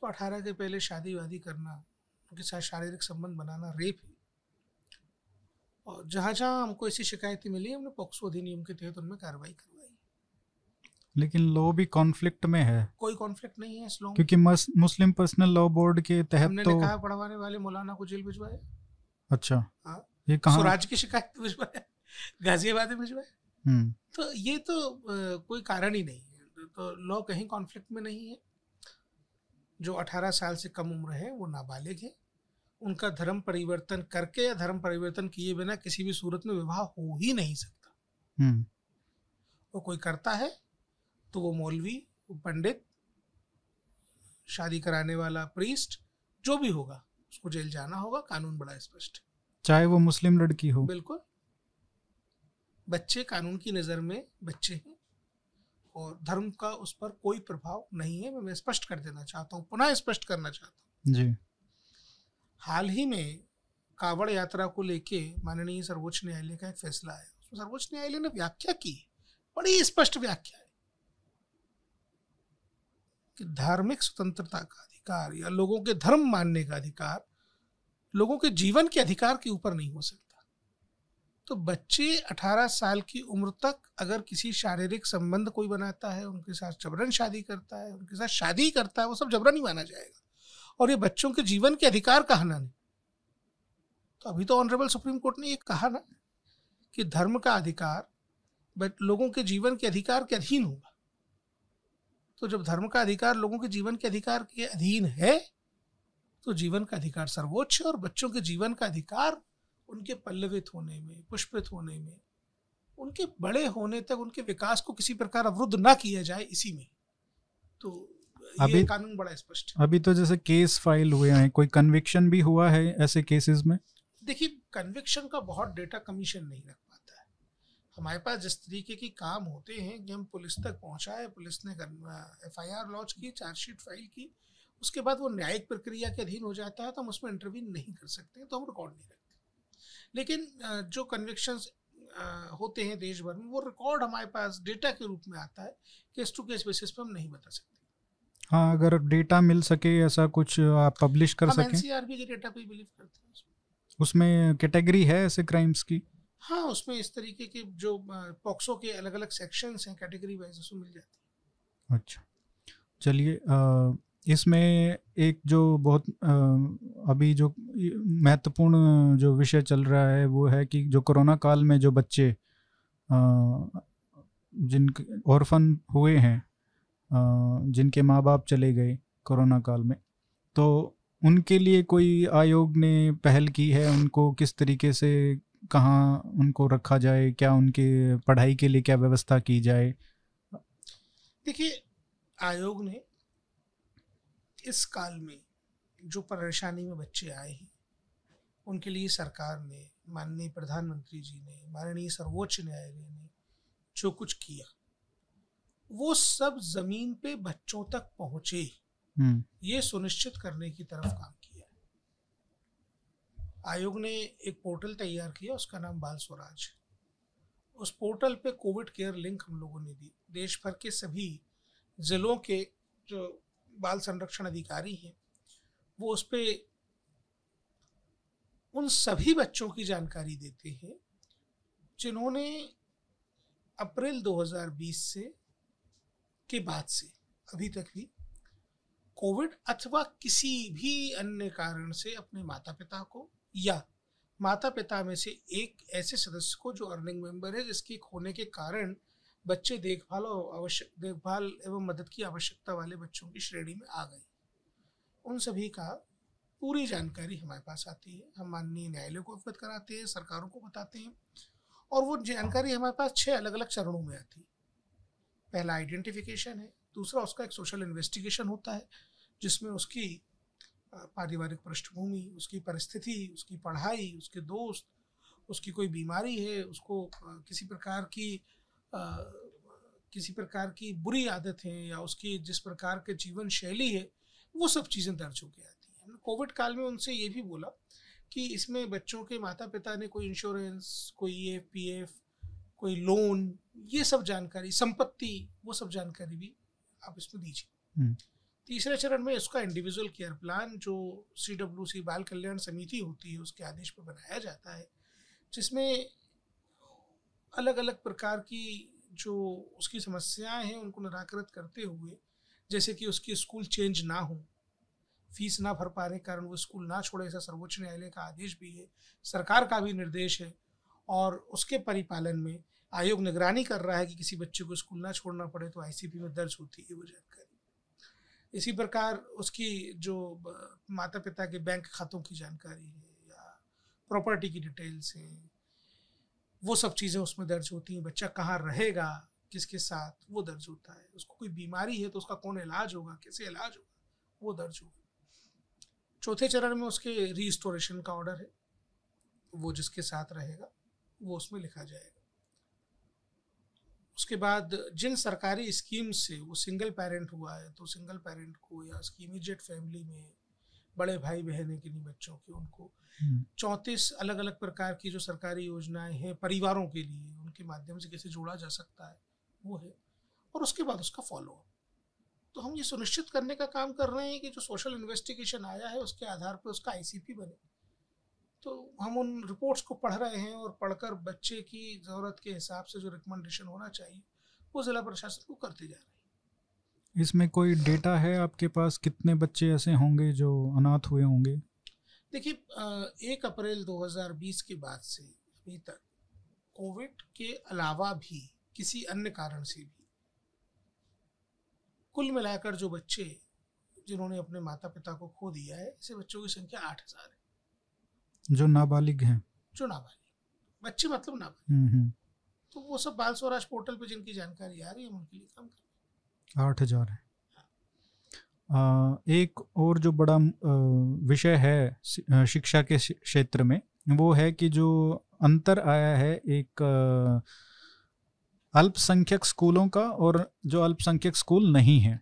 तो 18 के पहले शादी वादी करना, उनके साथ शारीरिक संबंध बनाना रेप है। और जहाँ जहाँ हमको ऐसी शिकायतें मिली, हमने पॉक्सो अधिनियम के तहत उनमें कार्रवाई करवाई। लेकिन लॉ भी कॉन्फ्लिक्ट में है। कोई कॉन्फ्लिक्ट नहीं है इस लॉ क्योंकि मुस्लिम पर्सनल लॉ बोर्ड के तहत हमने तो कहा पढ़वाने वाले मौलाना को जेल भिजवाए। अच्छा। हाँ। ये कहा स्वराज की शिकायत भिजवाए गाजियाबाद में भिजवाए। हम्म। तो ये तो आ, कोई कारण ही नहीं है। तो लॉ कहीं कॉन्फ्लिक्ट में नहीं है। जो 18 साल से कम उम्र है वो नाबालिग है। उनका धर्म परिवर्तन करके या धर्म परिवर्तन किए बिना किसी भी सूरत में विवाह हो ही नहीं सकता। हम्म। वो कोई करता है तो वो मौलवी वो पंडित शादी कराने वाला प्रीस्ट जो भी होगा उसको जेल जाना होगा कानून बड़ा स्पष्ट चाहे वो मुस्लिम लड़की हो। बिल्कुल। बच्चे कानून की नज़र में बच्चे हैं और धर्म का उस पर कोई प्रभाव नहीं है मैं स्पष्ट कर देना चाहता हूँ पुनः स्पष्ट करना चाहता हूँ। जी। हाल ही में कावड़ यात्रा को लेके माननीय सर्वोच्च न्यायालय का एक फैसला आया। उसमें सर्वोच्च न्यायालय ने व्याख्या की बड़ी स्पष्ट व्याख्या है। कि धार्मिक स्वतंत्रता का अधिकार या लोगों के धर्म मानने का अधिकार लोगों के जीवन के अधिकार के ऊपर नहीं हो सकता। तो बच्चे 18 साल की उम्र तक अगर किसी शारीरिक संबंध कोई बनाता है, उनके साथ जबरन शादी करता है, उनके साथ शादी करता है, वो सब जबरन ही माना जाएगा। और ये बच्चों के जीवन के अधिकार का हनन तो अभी तो ऑनरेबल सुप्रीम कोर्ट ने ये कहा ना कि धर्म का अधिकार लोगों के जीवन के अधिकार के अधीन होगा। तो जब धर्म का अधिकार लोगों के जीवन के अधिकार के अधीन है तो जीवन का अधिकार सर्वोच्च है और बच्चों के जीवन का अधिकार उनके पल्लवित होने में पुष्पित होने में उनके बड़े होने तक उनके विकास को किसी प्रकार अवरुद्ध ना किया जाए इसी में। तो अभी कानून बड़ा स्पष्ट है। अभी तो जैसे केस फ़ाइल हुए हैं कोई कन्विक्शन भी हुआ है ऐसे केसेस में? देखिए कन्विक्शन का बहुत डेटा कमीशन नहीं रख पाता है हमारे पास जिस तरीके की काम होते हैं कि हम पुलिस तक पहुँचाए पुलिस ने एफ़ आई आर लॉन्च की चार्जशीट फ़ाइल की उसके बाद वो न्यायिक प्रक्रिया के अधीन हो जाता है तो हम उसमें इंटरव्यू नहीं कर सकते तो हम रिकॉर्ड नहीं रखते लेकिन जो कन्विक्शंस होते हैं देश भर में वो रिकॉर्ड हमारे पास डेटा के रूप में आता है केस टू केस बेसिस पे हम नहीं बता सकते। हाँ अगर डेटा मिल सके ऐसा कुछ आप पब्लिश कर सकें। एनसीआरबी के डेटा पे बिलीव करते हैं उसमें। कैटेगरी है ऐसे क्राइम्स की? हाँ उसमें इस तरीके के जो पॉक्सो के अलग अलग सेक्शंस हैं कैटेगरी वाइज उसमें मिल जाती है। अच्छा। चलिए इसमें एक जो बहुत आ, अभी जो महत्वपूर्ण जो विषय चल रहा है वो है कि जो कोरोना काल में जो बच्चे जिन औरफन हुए हैं आ, जिनके माँ बाप चले गए कोरोना काल में तो उनके लिए कोई आयोग ने पहल की है? उनको किस तरीके से कहाँ उनको रखा जाए क्या उनके पढ़ाई के लिए क्या व्यवस्था की जाए? देखिए आयोग ने इस काल में जो परेशानी में बच्चे आए हैं उनके लिए सरकार ने माननीय प्रधानमंत्री जी ने माननीय सर्वोच्च न्यायालय ने जो कुछ किया वो सब ज़मीन पे बच्चों तक पहुँचे। हम्म। ये सुनिश्चित करने की तरफ़ काम किया। आयोग ने एक पोर्टल तैयार किया, उसका नाम बाल स्वराज। उस पोर्टल पे कोविड केयर लिंक हम लोगों ने दी। देश भर के सभी जिलों के जो बाल संरक्षण अधिकारी हैं, वो उस पर उन सभी बच्चों की जानकारी देते हैं, जिन्होंने अप्रैल 2020 से के बाद से अभी तक भी कोविड अथवा किसी भी अन्य कारण से अपने माता पिता को या माता पिता में से एक ऐसे सदस्य को जो अर्निंग मेंबर है, जिसके खोने के कारण बच्चे देखभाल और आवश्यक देखभाल एवं मदद की आवश्यकता वाले बच्चों की श्रेणी में आ गए। उन सभी का पूरी जानकारी हमारे पास आती है। हम माननीय न्यायालय को अवगत कराते हैं, सरकारों को बताते हैं और वो जानकारी हमारे पास छः अलग अलग चरणों में आती है। पहला आइडेंटिफिकेशन है, दूसरा उसका एक सोशल इन्वेस्टिगेशन होता है, जिसमें उसकी पारिवारिक पृष्ठभूमि, उसकी परिस्थिति, उसकी पढ़ाई, उसके दोस्त, उसकी कोई बीमारी है, उसको किसी प्रकार की किसी प्रकार की बुरी आदतें या उसकी जिस प्रकार के जीवन शैली है, वो सब चीज़ें दर्ज होकर आती हैं हमने कोविड काल में उनसे ये भी बोला कि इसमें बच्चों के माता पिता ने कोई इंश्योरेंस कोई ई पी एफ़ कोई लोन ये सब जानकारी, संपत्ति, वो सब जानकारी भी आप इसमें दीजिए हम्म। तीसरे चरण में इसका इंडिविजुअल केयर प्लान जो सी डब्ल्यू सी बाल कल्याण समिति होती है, उसके आदेश पर बनाया जाता है, जिसमें अलग अलग प्रकार की जो उसकी समस्याएँ हैं, उनको निराकृत करते हुए, जैसे कि उसकी स्कूल चेंज ना हो फ़ीस ना भर पाने के कारण वो स्कूल ना छोड़े, ऐसा सर्वोच्च न्यायालय का आदेश भी है, सरकार का भी निर्देश है, और उसके परिपालन में आयोग निगरानी कर रहा है कि किसी बच्चे को स्कूल ना छोड़ना पड़े तो आईसीपी में दर्ज होती है वो जानकारी। इसी प्रकार उसकी जो माता पिता के बैंक खातों की जानकारी है या प्रॉपर्टी की डिटेल्स हैं, वो सब चीज़ें उसमें दर्ज होती हैं। बच्चा कहाँ रहेगा, किसके साथ, वो दर्ज होता है। उसको कोई बीमारी है तो उसका कौन इलाज होगा, कैसे इलाज होगा, वो दर्ज होगा। चौथे चरण में उसके रीस्टोरेशन का ऑर्डर है, वो जिसके साथ रहेगा, वो उसमें लिखा जाएगा। उसके बाद जिन सरकारी स्कीम से वो सिंगल पेरेंट हुआ है तो सिंगल पेरेंट को या उसकी इमीडिएट फैमिली में बड़े भाई बहन है किन्हीं बच्चों के उनको हम्म। चौंतीस अलग अलग प्रकार की जो सरकारी योजनाएँ हैं परिवारों के लिए उनके माध्यम से कैसे जोड़ा जा सकता है वो है। और उसके बाद उसका फॉलो अप तो हम ये सुनिश्चित करने का काम कर रहे हैं कि जो सोशल इन्वेस्टिगेशन आया है उसके आधार पर उसका आईसीपी बने। तो हम उन रिपोर्ट्स को पढ़ रहे हैं और पढ़कर बच्चे की ज़रूरत के हिसाब से जो रिकमेंडेशन होना चाहिए वो ज़िला प्रशासन को करते जा रहे हैं। इसमें कोई डेटा है आपके पास? कितने बच्चे ऐसे होंगे जो अनाथ हुए होंगे? देखिए एक अप्रैल 2020 के बाद से अभी तक कोविड के अलावा भी किसी अन्य कारण से भी कुल मिलाकर जो बच्चे जिन्होंने अपने माता पिता को खो दिया है ऐसे बच्चों की संख्या आठ हज़ार है। जो नाबालिग हैं। जो नाबालिग। बच्चे मतलब नाबालिग। हम्म, हम्म। तो वो सब बाल स्वराज पोर्टल पे जिनकी जानकारी आ रही है उनके लिए काम कर आठ हज़ार है। आ, एक और जो बड़ा विषय है शिक्षा के क्षेत्र में वो है कि जो अंतर आया है एक अल्पसंख्यक स्कूलों का और जो अल्पसंख्यक स्कूल नहीं है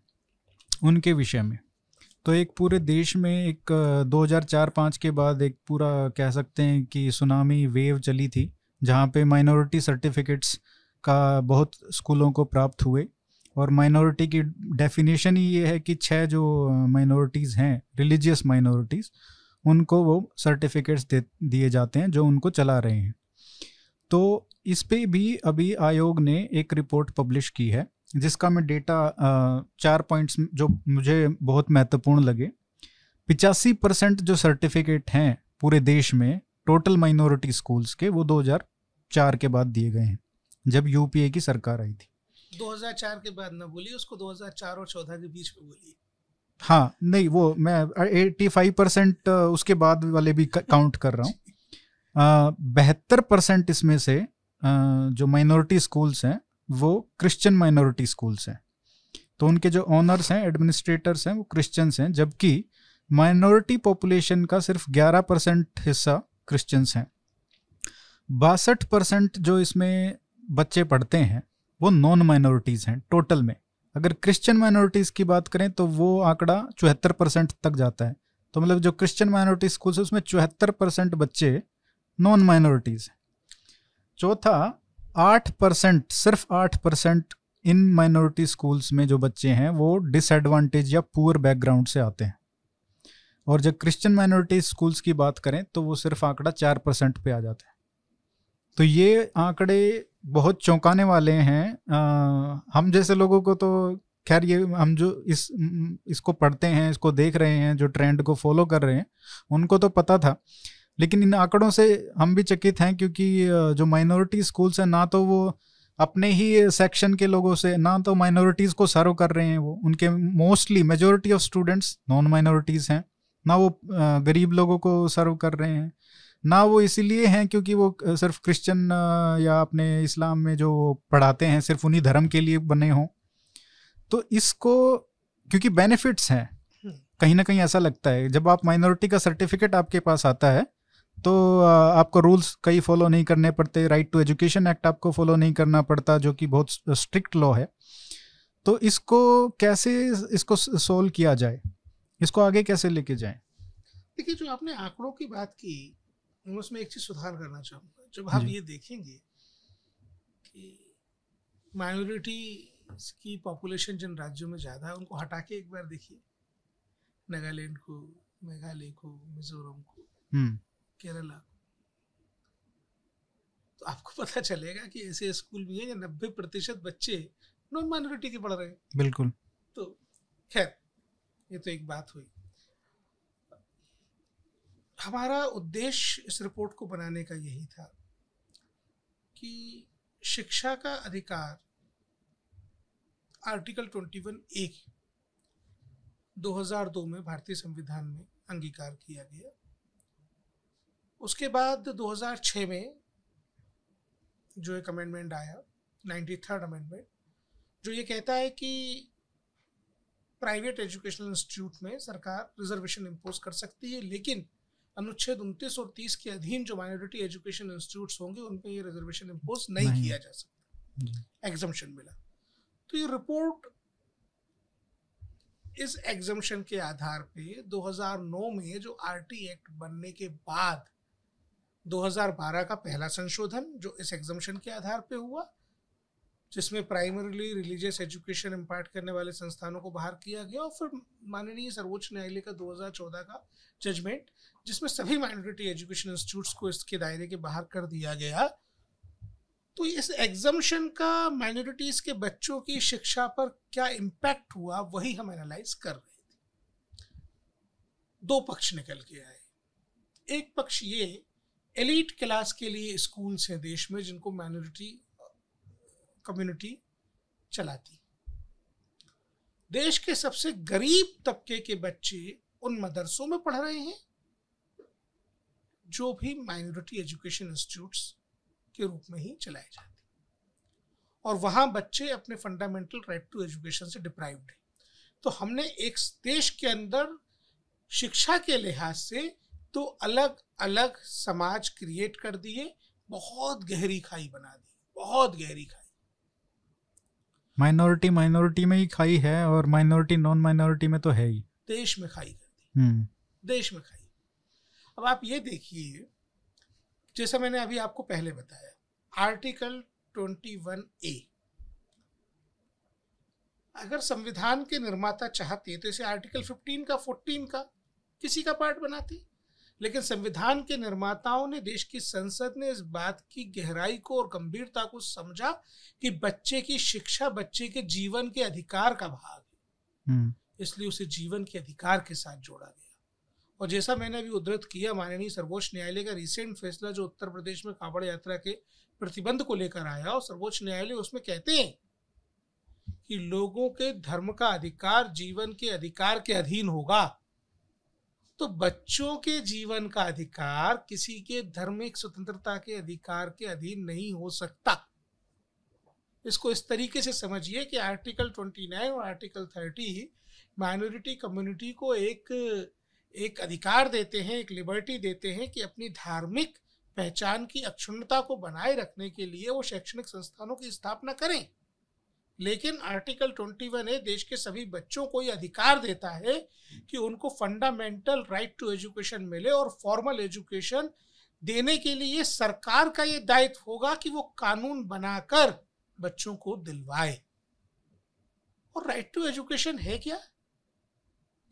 उनके विषय में। तो एक पूरे देश में एक 2004-5 के बाद एक पूरा कह सकते हैं कि सुनामी वेव चली थी, जहाँ पे माइनॉरिटी सर्टिफिकेट्स का बहुत स्कूलों को प्राप्त हुए। और माइनॉरिटी की डेफिनेशन ही ये है कि छः जो माइनॉरिटीज़ हैं, रिलीजियस माइनॉरिटीज़, उनको वो सर्टिफिकेट्स दे, दिए जाते हैं जो उनको चला रहे हैं। तो इस पे भी अभी आयोग ने एक रिपोर्ट पब्लिश की है। जिसका मैं डेटा चार पॉइंट्स जो मुझे बहुत महत्वपूर्ण लगे। पिचासी परसेंट जो सर्टिफिकेट हैं पूरे देश में टोटल माइनॉरिटी स्कूल्स के वो 2004 के बाद दिए गए हैं जब यूपीए की सरकार आई थी। 2004 के बाद ना बोली उसको 2004 और 14 के बीच में बोली। हाँ नहीं वो मैं 85 परसेंट उसके बाद वाले भी काउंट कर रहा हूँ। बहत्तर परसेंट इसमें से जो माइनॉरिटी स्कूल्स हैं वो क्रिश्चियन माइनॉरिटी स्कूल्स हैं। तो उनके जो ऑनर्स हैं एडमिनिस्ट्रेटर्स हैं, वो क्रिश्चियंस हैं, जबकि माइनॉरिटी पॉपुलेशन का सिर्फ़ 11 परसेंट हिस्सा क्रिश्चियंस हैं। बासठ परसेंट जो इसमें बच्चे पढ़ते हैं, वो नॉन माइनॉरिटीज़ हैं टोटल में। अगर क्रिश्चियन माइनॉरिटीज़ की बात करें तो वो आंकड़ा चौहत्तर परसेंट तक जाता है। तो मतलब जो क्रिश्चियन माइनॉरिटी स्कूल है, उसमें चौहत्तर परसेंट बच्चे नॉन माइनॉरिटीज़ हैं। चौथा आठ परसेंट सिर्फ़ आठ परसेंट इन माइनॉरिटी स्कूल्स में जो बच्चे हैं वो डिसएडवांटेज या पुअर बैकग्राउंड से आते हैं। और जब क्रिश्चियन माइनॉरिटी स्कूल्स की बात करें तो वो सिर्फ़ आंकड़ा चार परसेंट पे आ जाता है। तो ये आंकड़े बहुत चौंकाने वाले हैं। आ, हम जैसे लोगों को तो खैर ये हम जो इस इसको पढ़ते हैं इसको देख रहे हैं जो ट्रेंड को फॉलो कर रहे हैं उनको तो पता था। लेकिन इन आंकड़ों से हम भी चकित हैं क्योंकि जो माइनॉरिटी स्कूल्स हैं ना तो वो अपने ही सेक्शन के लोगों से ना तो माइनॉरिटीज़ को सर्व कर रहे हैं वो। उनके mostly majority of students non minorities हैं। ना वो गरीब लोगों को सर्व कर रहे हैं। ना वो इसीलिए हैं क्योंकि वो सिर्फ़ क्रिश्चियन या अपने इस्लाम में जो पढ़ाते हैं सिर्फ़ उन्हीं धर्म के लिए बने हों। तो इसको क्योंकि बेनिफिट्स हैं हम्म। कहीं ना कहीं ऐसा लगता है। जब आप माइनॉरिटी का सर्टिफिकेट आपके पास आता है तो आपको रूल्स कई फॉलो नहीं करने पड़ते। राइट टू एजुकेशन एक्ट आपको फॉलो नहीं करना पड़ता जो कि बहुत स्ट्रिक्ट लॉ है। तो इसको कैसे इसको सोल्व किया जाए? इसको आगे कैसे लेके जाए? देखिए जो आपने आंकड़ों की बात की उसमें एक चीज़ सुधार करना चाहूँगा। जब आप ये देखेंगे कि माइनॉरिटी की पॉपुलेशन जिन राज्यों में ज़्यादा है उनको हटा के एक बार देखिए। नागालैंड को मेघालय को मिजोरम को। हम्म। केरला। तो आपको पता चलेगा कि ऐसे स्कूल भी हैं नब्बे प्रतिशत बच्चे नॉन माइनॉरिटी के पढ़ रहे हैं। बिल्कुल। तो खैर ये तो एक बात हुई। हमारा उद्देश्य इस रिपोर्ट को बनाने का यही था कि शिक्षा का अधिकार आर्टिकल 21 ए 2002 में भारतीय संविधान में अंगीकार किया गया। उसके बाद 2006 में जो एक अमेंडमेंट आया नाइन्टी थर्ड अमेंडमेंट जो ये कहता है कि प्राइवेट एजुकेशनल इंस्टीट्यूट में सरकार रिजर्वेशन इम्पोज कर सकती है लेकिन अनुच्छेद उनतीस और तीस के अधीन जो माइनॉरिटी एजुकेशन इंस्टीट्यूट होंगे उन पर ये रिजर्वेशन इम्पोज नहीं, नहीं। किया जा सकता। एग्जामेशन मिला। तो ये रिपोर्ट इस एग्जामेशन के आधार पे 2009 में जो आरटी एक्ट बनने के बाद 2012 का पहला संशोधन जो इस एग्जामेशन के आधार पे हुआ, जिसमें प्राइमरीली रिलीजियस एजुकेशन इम्पार्ट करने वाले संस्थानों को बाहर किया गया और फिर माननीय सर्वोच्च न्यायालय का 2014 का जजमेंट जिसमें सभी माइनॉरिटी एजुकेशन इंस्टीट्यूट्स को इसके दायरे के बाहर कर दिया गया। तो इस एग्जामेशन का माइनॉरिटीज के बच्चों की शिक्षा पर क्या इम्पैक्ट हुआ, वही हम एनालाइज कर रहे थे। दो पक्ष निकल के आए। एक पक्ष ये एलिट क्लास के लिए स्कूल्स हैं देश में जिनको माइनॉरिटी कम्युनिटी चलाती। देश के सबसे गरीब तबके के बच्चे उन मदरसों में पढ़ रहे हैं, जो भी माइनॉरिटी एजुकेशन इंस्टीट्यूट्स के रूप में ही चलाए जाते और वहाँ बच्चे अपने फंडामेंटल राइट टू एजुकेशन से डिप्राइव्ड है। तो हमने एक देश के अंदर शिक्षा के लिहाज से तो अलग अलग समाज क्रिएट कर दिए बहुत गहरी खाई बना दी बहुत गहरी खाई। माइनॉरिटी माइनॉरिटी में ही खाई है और माइनॉरिटी नॉन माइनॉरिटी में तो है ही। देश में खाई कर दी। हम्म। देश में खाई। अब आप ये देखिए जैसा मैंने अभी आपको पहले बताया आर्टिकल 21 ए अगर संविधान के निर्माता चाहते तो इसे आर्टिकल 15 का 14 का किसी का पार्ट बनाते लेकिन संविधान के निर्माताओं ने देश की संसद ने इस बात की गहराई को और गंभीरता को समझा कि बच्चे की शिक्षा बच्चे के जीवन के अधिकार का भाग है। हम्म। इसलिए उसे जीवन के अधिकार के साथ जोड़ा गया। और जैसा मैंने अभी उद्धृत किया माननीय सर्वोच्च न्यायालय का रिसेंट फैसला जो उत्तर प्रदेश में कांवड़ यात्रा के प्रतिबंध को लेकर आया और सर्वोच्च न्यायालय उसमें कहते हैं कि लोगों के धर्म का अधिकार जीवन के अधिकार के अधीन होगा। तो बच्चों के जीवन का अधिकार किसी के धार्मिक स्वतंत्रता के अधिकार के अधीन नहीं हो सकता। इसको इस तरीके से समझिए कि आर्टिकल 29 और आर्टिकल 30 माइनॉरिटी कम्युनिटी को एक एक अधिकार देते हैं, एक लिबर्टी देते हैं कि अपनी धार्मिक पहचान की अक्षुण्णता को बनाए रखने के लिए वो शैक्षणिक संस्थानों की स्थापना करें। लेकिन आर्टिकल 21 ए देश के सभी बच्चों को ये अधिकार देता है कि उनको फंडामेंटल राइट टू एजुकेशन मिले और फॉर्मल एजुकेशन देने के लिए सरकार का ये दायित्व होगा कि वो कानून बनाकर बच्चों को दिलवाए। और राइट टू एजुकेशन है क्या?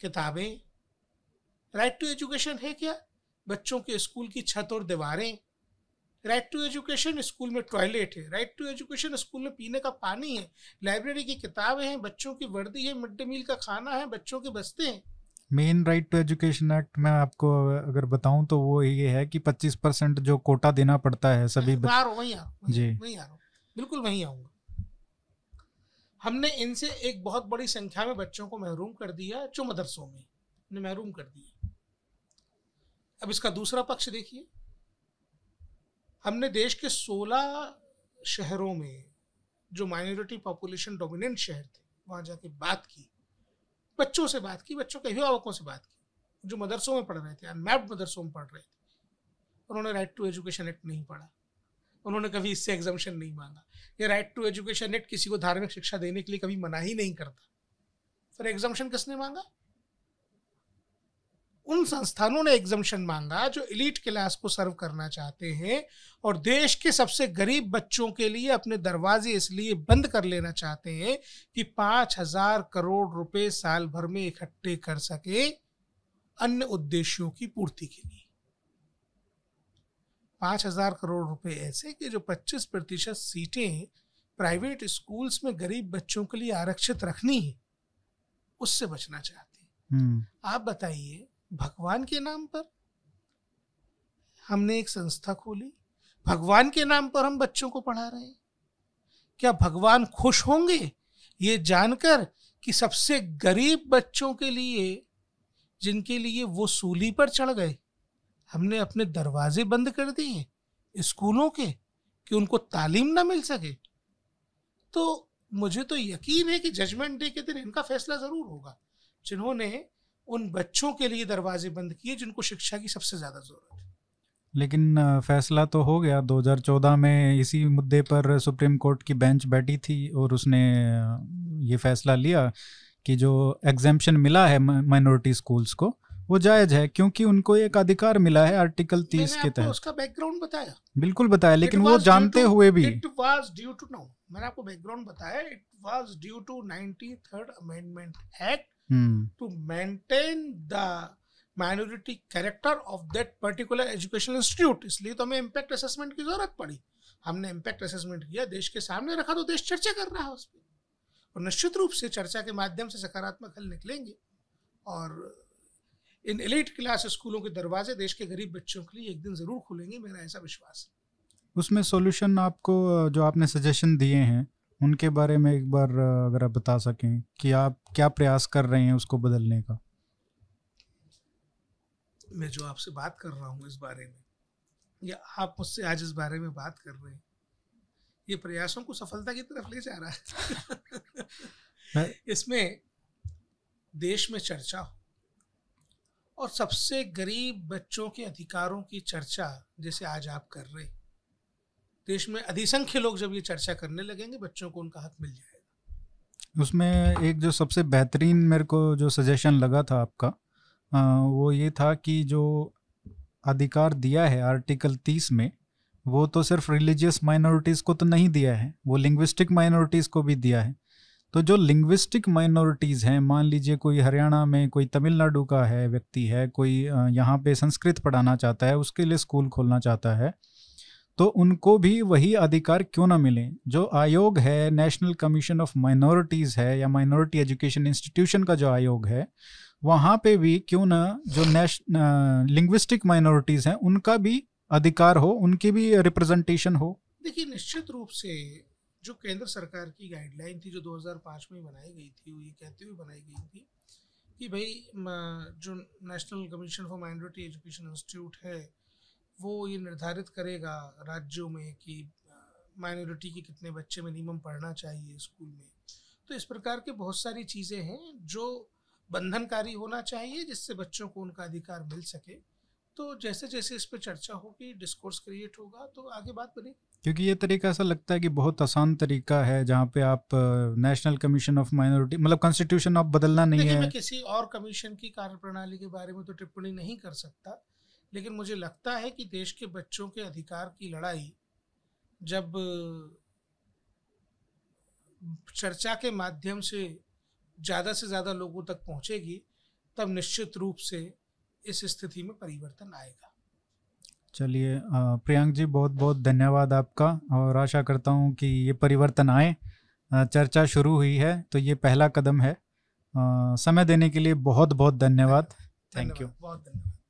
किताबें। राइट टू एजुकेशन है क्या? बच्चों के स्कूल की छत और दीवारें। राइट टू एजुकेशन स्कूल में टॉयलेट है. राइट टू एजुकेशन स्कूल में पीने का पानी है. लाइब्रेरी की किताबें हैं बच्चों की वर्दी है मिड डे मील का खाना है बच्चों के बस्ते हैं। Main right to education act में आपको अगर बताऊँ तो वो ये है कि 25 परसेंट जो कोटा देना पड़ता है सभी बच... आ वहीं आ जी। वहीं आ रहा हूँ। बिल्कुल वहीं आऊँगा। हमने इनसे एक बहुत बड़ी संख्या में बच्चों को महरूम कर दिया जो मदरसों में महरूम कर दिया। अब इसका दूसरा पक्ष देखिए। हमने देश के 16 शहरों में जो माइनॉरिटी पॉपुलेशन डोमिनेंट शहर थे, वहाँ जाके बात की। बच्चों से बात की, बच्चों के अभिभावकों से बात की, जो मदरसों में पढ़ रहे थे अनमैप्ड मदरसों में पढ़ रहे थे। उन्होंने राइट टू एजुकेशन एक्ट नहीं पढ़ा। उन्होंने कभी इससे एग्जामेशन नहीं मांगा। ये राइट टू एजुकेशन एक्ट किसी को धार्मिक शिक्षा देने के लिए कभी मना ही नहीं करता। फिर एग्जामेशन किसने मांगा? उन संस्थानों ने एग्जामेशन मांगा जो इलीट क्लास को सर्व करना चाहते हैं और देश के सबसे गरीब बच्चों के लिए अपने दरवाजे इसलिए बंद कर लेना चाहते हैं कि पाँच हज़ार करोड़ रुपए साल भर में इकट्ठे कर सके अन्य उद्देश्यों की पूर्ति के लिए पाँच हज़ार करोड़ रुपए ऐसे कि जो पच्चीस प्रतिशत सीटें प्राइवेट स्कूल्स में गरीब बच्चों के लिए आरक्षित रखनी है उससे बचना चाहते हैं हम्म। आप बताइए भगवान के नाम पर? हमने एक संस्था खोली। भगवान के नाम पर हम बच्चों को पढ़ा रहे हैं। क्या भगवान खुश होंगे? ये जानकर कि सबसे गरीब बच्चों के लिए, जिनके लिए वो सूली पर चढ़ गए, हमने अपने दरवाजे बंद कर दिए, स्कूलों के, कि उनको तालीम ना मिल सके। तो मुझे तो यकीन है कि जजमेंट डे के दिन इनका फैसला ज़रूर होगा। जिन्होंने उन बच्चों के लिए दरवाजे बंद किए जिनको शिक्षा की सबसे ज़्यादा ज़रूरत है। लेकिन फैसला तो हो गया। 2014 में इसी मुद्दे पर सुप्रीम कोर्ट की बेंच बैठी थी और उसने ये फैसला लिया कि जो एग्जेम्पन मिला है माइनॉरिटी स्कूल्स को वो जायज़ है क्योंकि उनको एक अधिकार मिला है आर्टिकल तीस के तहत। उसका बैकग्राउंड बताया। बिल्कुल बताया लेकिन वो जानते हुए भी। It was due to no मैंने आपको बैकग्राउंड बताया। It was due to 93rd amendment act hmm. to maintain the minority character of that particular educational institute इसलिए तो हमें इम्पैक्ट असेसमेंट की ज़रूरत पड़ी। हमने इम्पैक्ट असेसमेंट किया देश के सामने रखा तो देश चर्चा कर रहा है उस पर। और निश्चित रूप से चर्चा के माध्यम से सकारात्मक हल निकलेंगे। और इन एलिट क्लास स्कूलों के दरवाजे देश के गरीब बच्चों के लिए एक दिन ज़रूर खुलेंगे मेरा ऐसा विश्वास है। उसमें सॉल्यूशन आपको जो आपने सजेशन दिए हैं उनके बारे में एक बार अगर आप बता सकें कि आप क्या प्रयास कर रहे हैं उसको बदलने का? मैं जो आपसे बात कर रहा हूँ इस बारे में या आप मुझसे आज इस बारे में बात कर रहे हैं ये प्रयासों को सफलता की तरफ़ ले जा रहा है। इसमें देश में चर्चा हो और सबसे गरीब बच्चों के अधिकारों की चर्चा जैसे आज आप कर रहे देश में अधिसंख्य लोग जब ये चर्चा करने लगेंगे बच्चों को उनका हक मिल जाएगा। उसमें एक जो सबसे बेहतरीन मेरे को जो सजेशन लगा था आपका आ, वो ये था कि जो अधिकार दिया है आर्टिकल तीस में वो तो सिर्फ़ रिलीजियस माइनॉरिटीज़ को तो नहीं दिया है वो लिंग्विस्टिक माइनॉरिटीज़ को भी दिया है। तो जो लिंग्विस्टिक माइनॉरिटीज़ हैं मान लीजिए कोई हरियाणा में कोई तमिलनाडु का है व्यक्ति है कोई यहाँ पे संस्कृत पढ़ाना चाहता है उसके लिए स्कूल खोलना चाहता है तो उनको भी वही अधिकार क्यों ना मिले? जो आयोग है नेशनल कमीशन ऑफ़ माइनॉरिटीज़ है या माइनॉरिटी एजुकेशन इंस्टीट्यूशन का जो आयोग है, वहाँ पे भी क्यों ना जो नेश लिंग्विस्टिक माइनॉरिटीज़ हैं, उनका भी अधिकार हो, उनकी भी रिप्रेजेंटेशन हो। देखिए, निश्चित रूप से जो केंद्र सरकार की गाइडलाइन थी, जो 2005 में बनाई गई थी ये कहते हुए बनाई गई थी कि भाई जो national commission for minority education institute है वो ये निर्धारित करेगा राज्यों में कि माइनॉरिटी के कितने बच्चे मिनिमम पढ़ना चाहिए स्कूल में। तो इस प्रकार के बहुत सारी चीज़ें हैं जो बंधनकारी होना चाहिए जिससे बच्चों को उनका अधिकार मिल सके। तो जैसे जैसे इस पर चर्चा होगी डिस्कोर्स क्रिएट होगा तो आगे बात बनेगी क्योंकि ये तरीका ऐसा लगता है कि बहुत आसान तरीका है जहाँ पे आप नेशनल कमीशन ऑफ़ माइनॉरिटी मतलब कॉन्स्टिट्यूशन आप बदलना नहीं है। मैं किसी और कमीशन की कार्य प्रणाली के बारे में तो टिप्पणी नहीं कर सकता। लेकिन मुझे लगता है कि देश के बच्चों के अधिकार की लड़ाई जब चर्चा के माध्यम से ज़्यादा से ज़्यादा लोगों तक पहुँचेगी तब निश्चित रूप से इस स्थिति में परिवर्तन आएगा। चलिए प्रियंक जी बहुत बहुत धन्यवाद आपका और आशा करता हूँ कि ये परिवर्तन आए। चर्चा शुरू हुई है तो ये पहला कदम है। समय देने के लिए बहुत बहुत धन्यवाद थैंक यू बहुत धन्यवाद।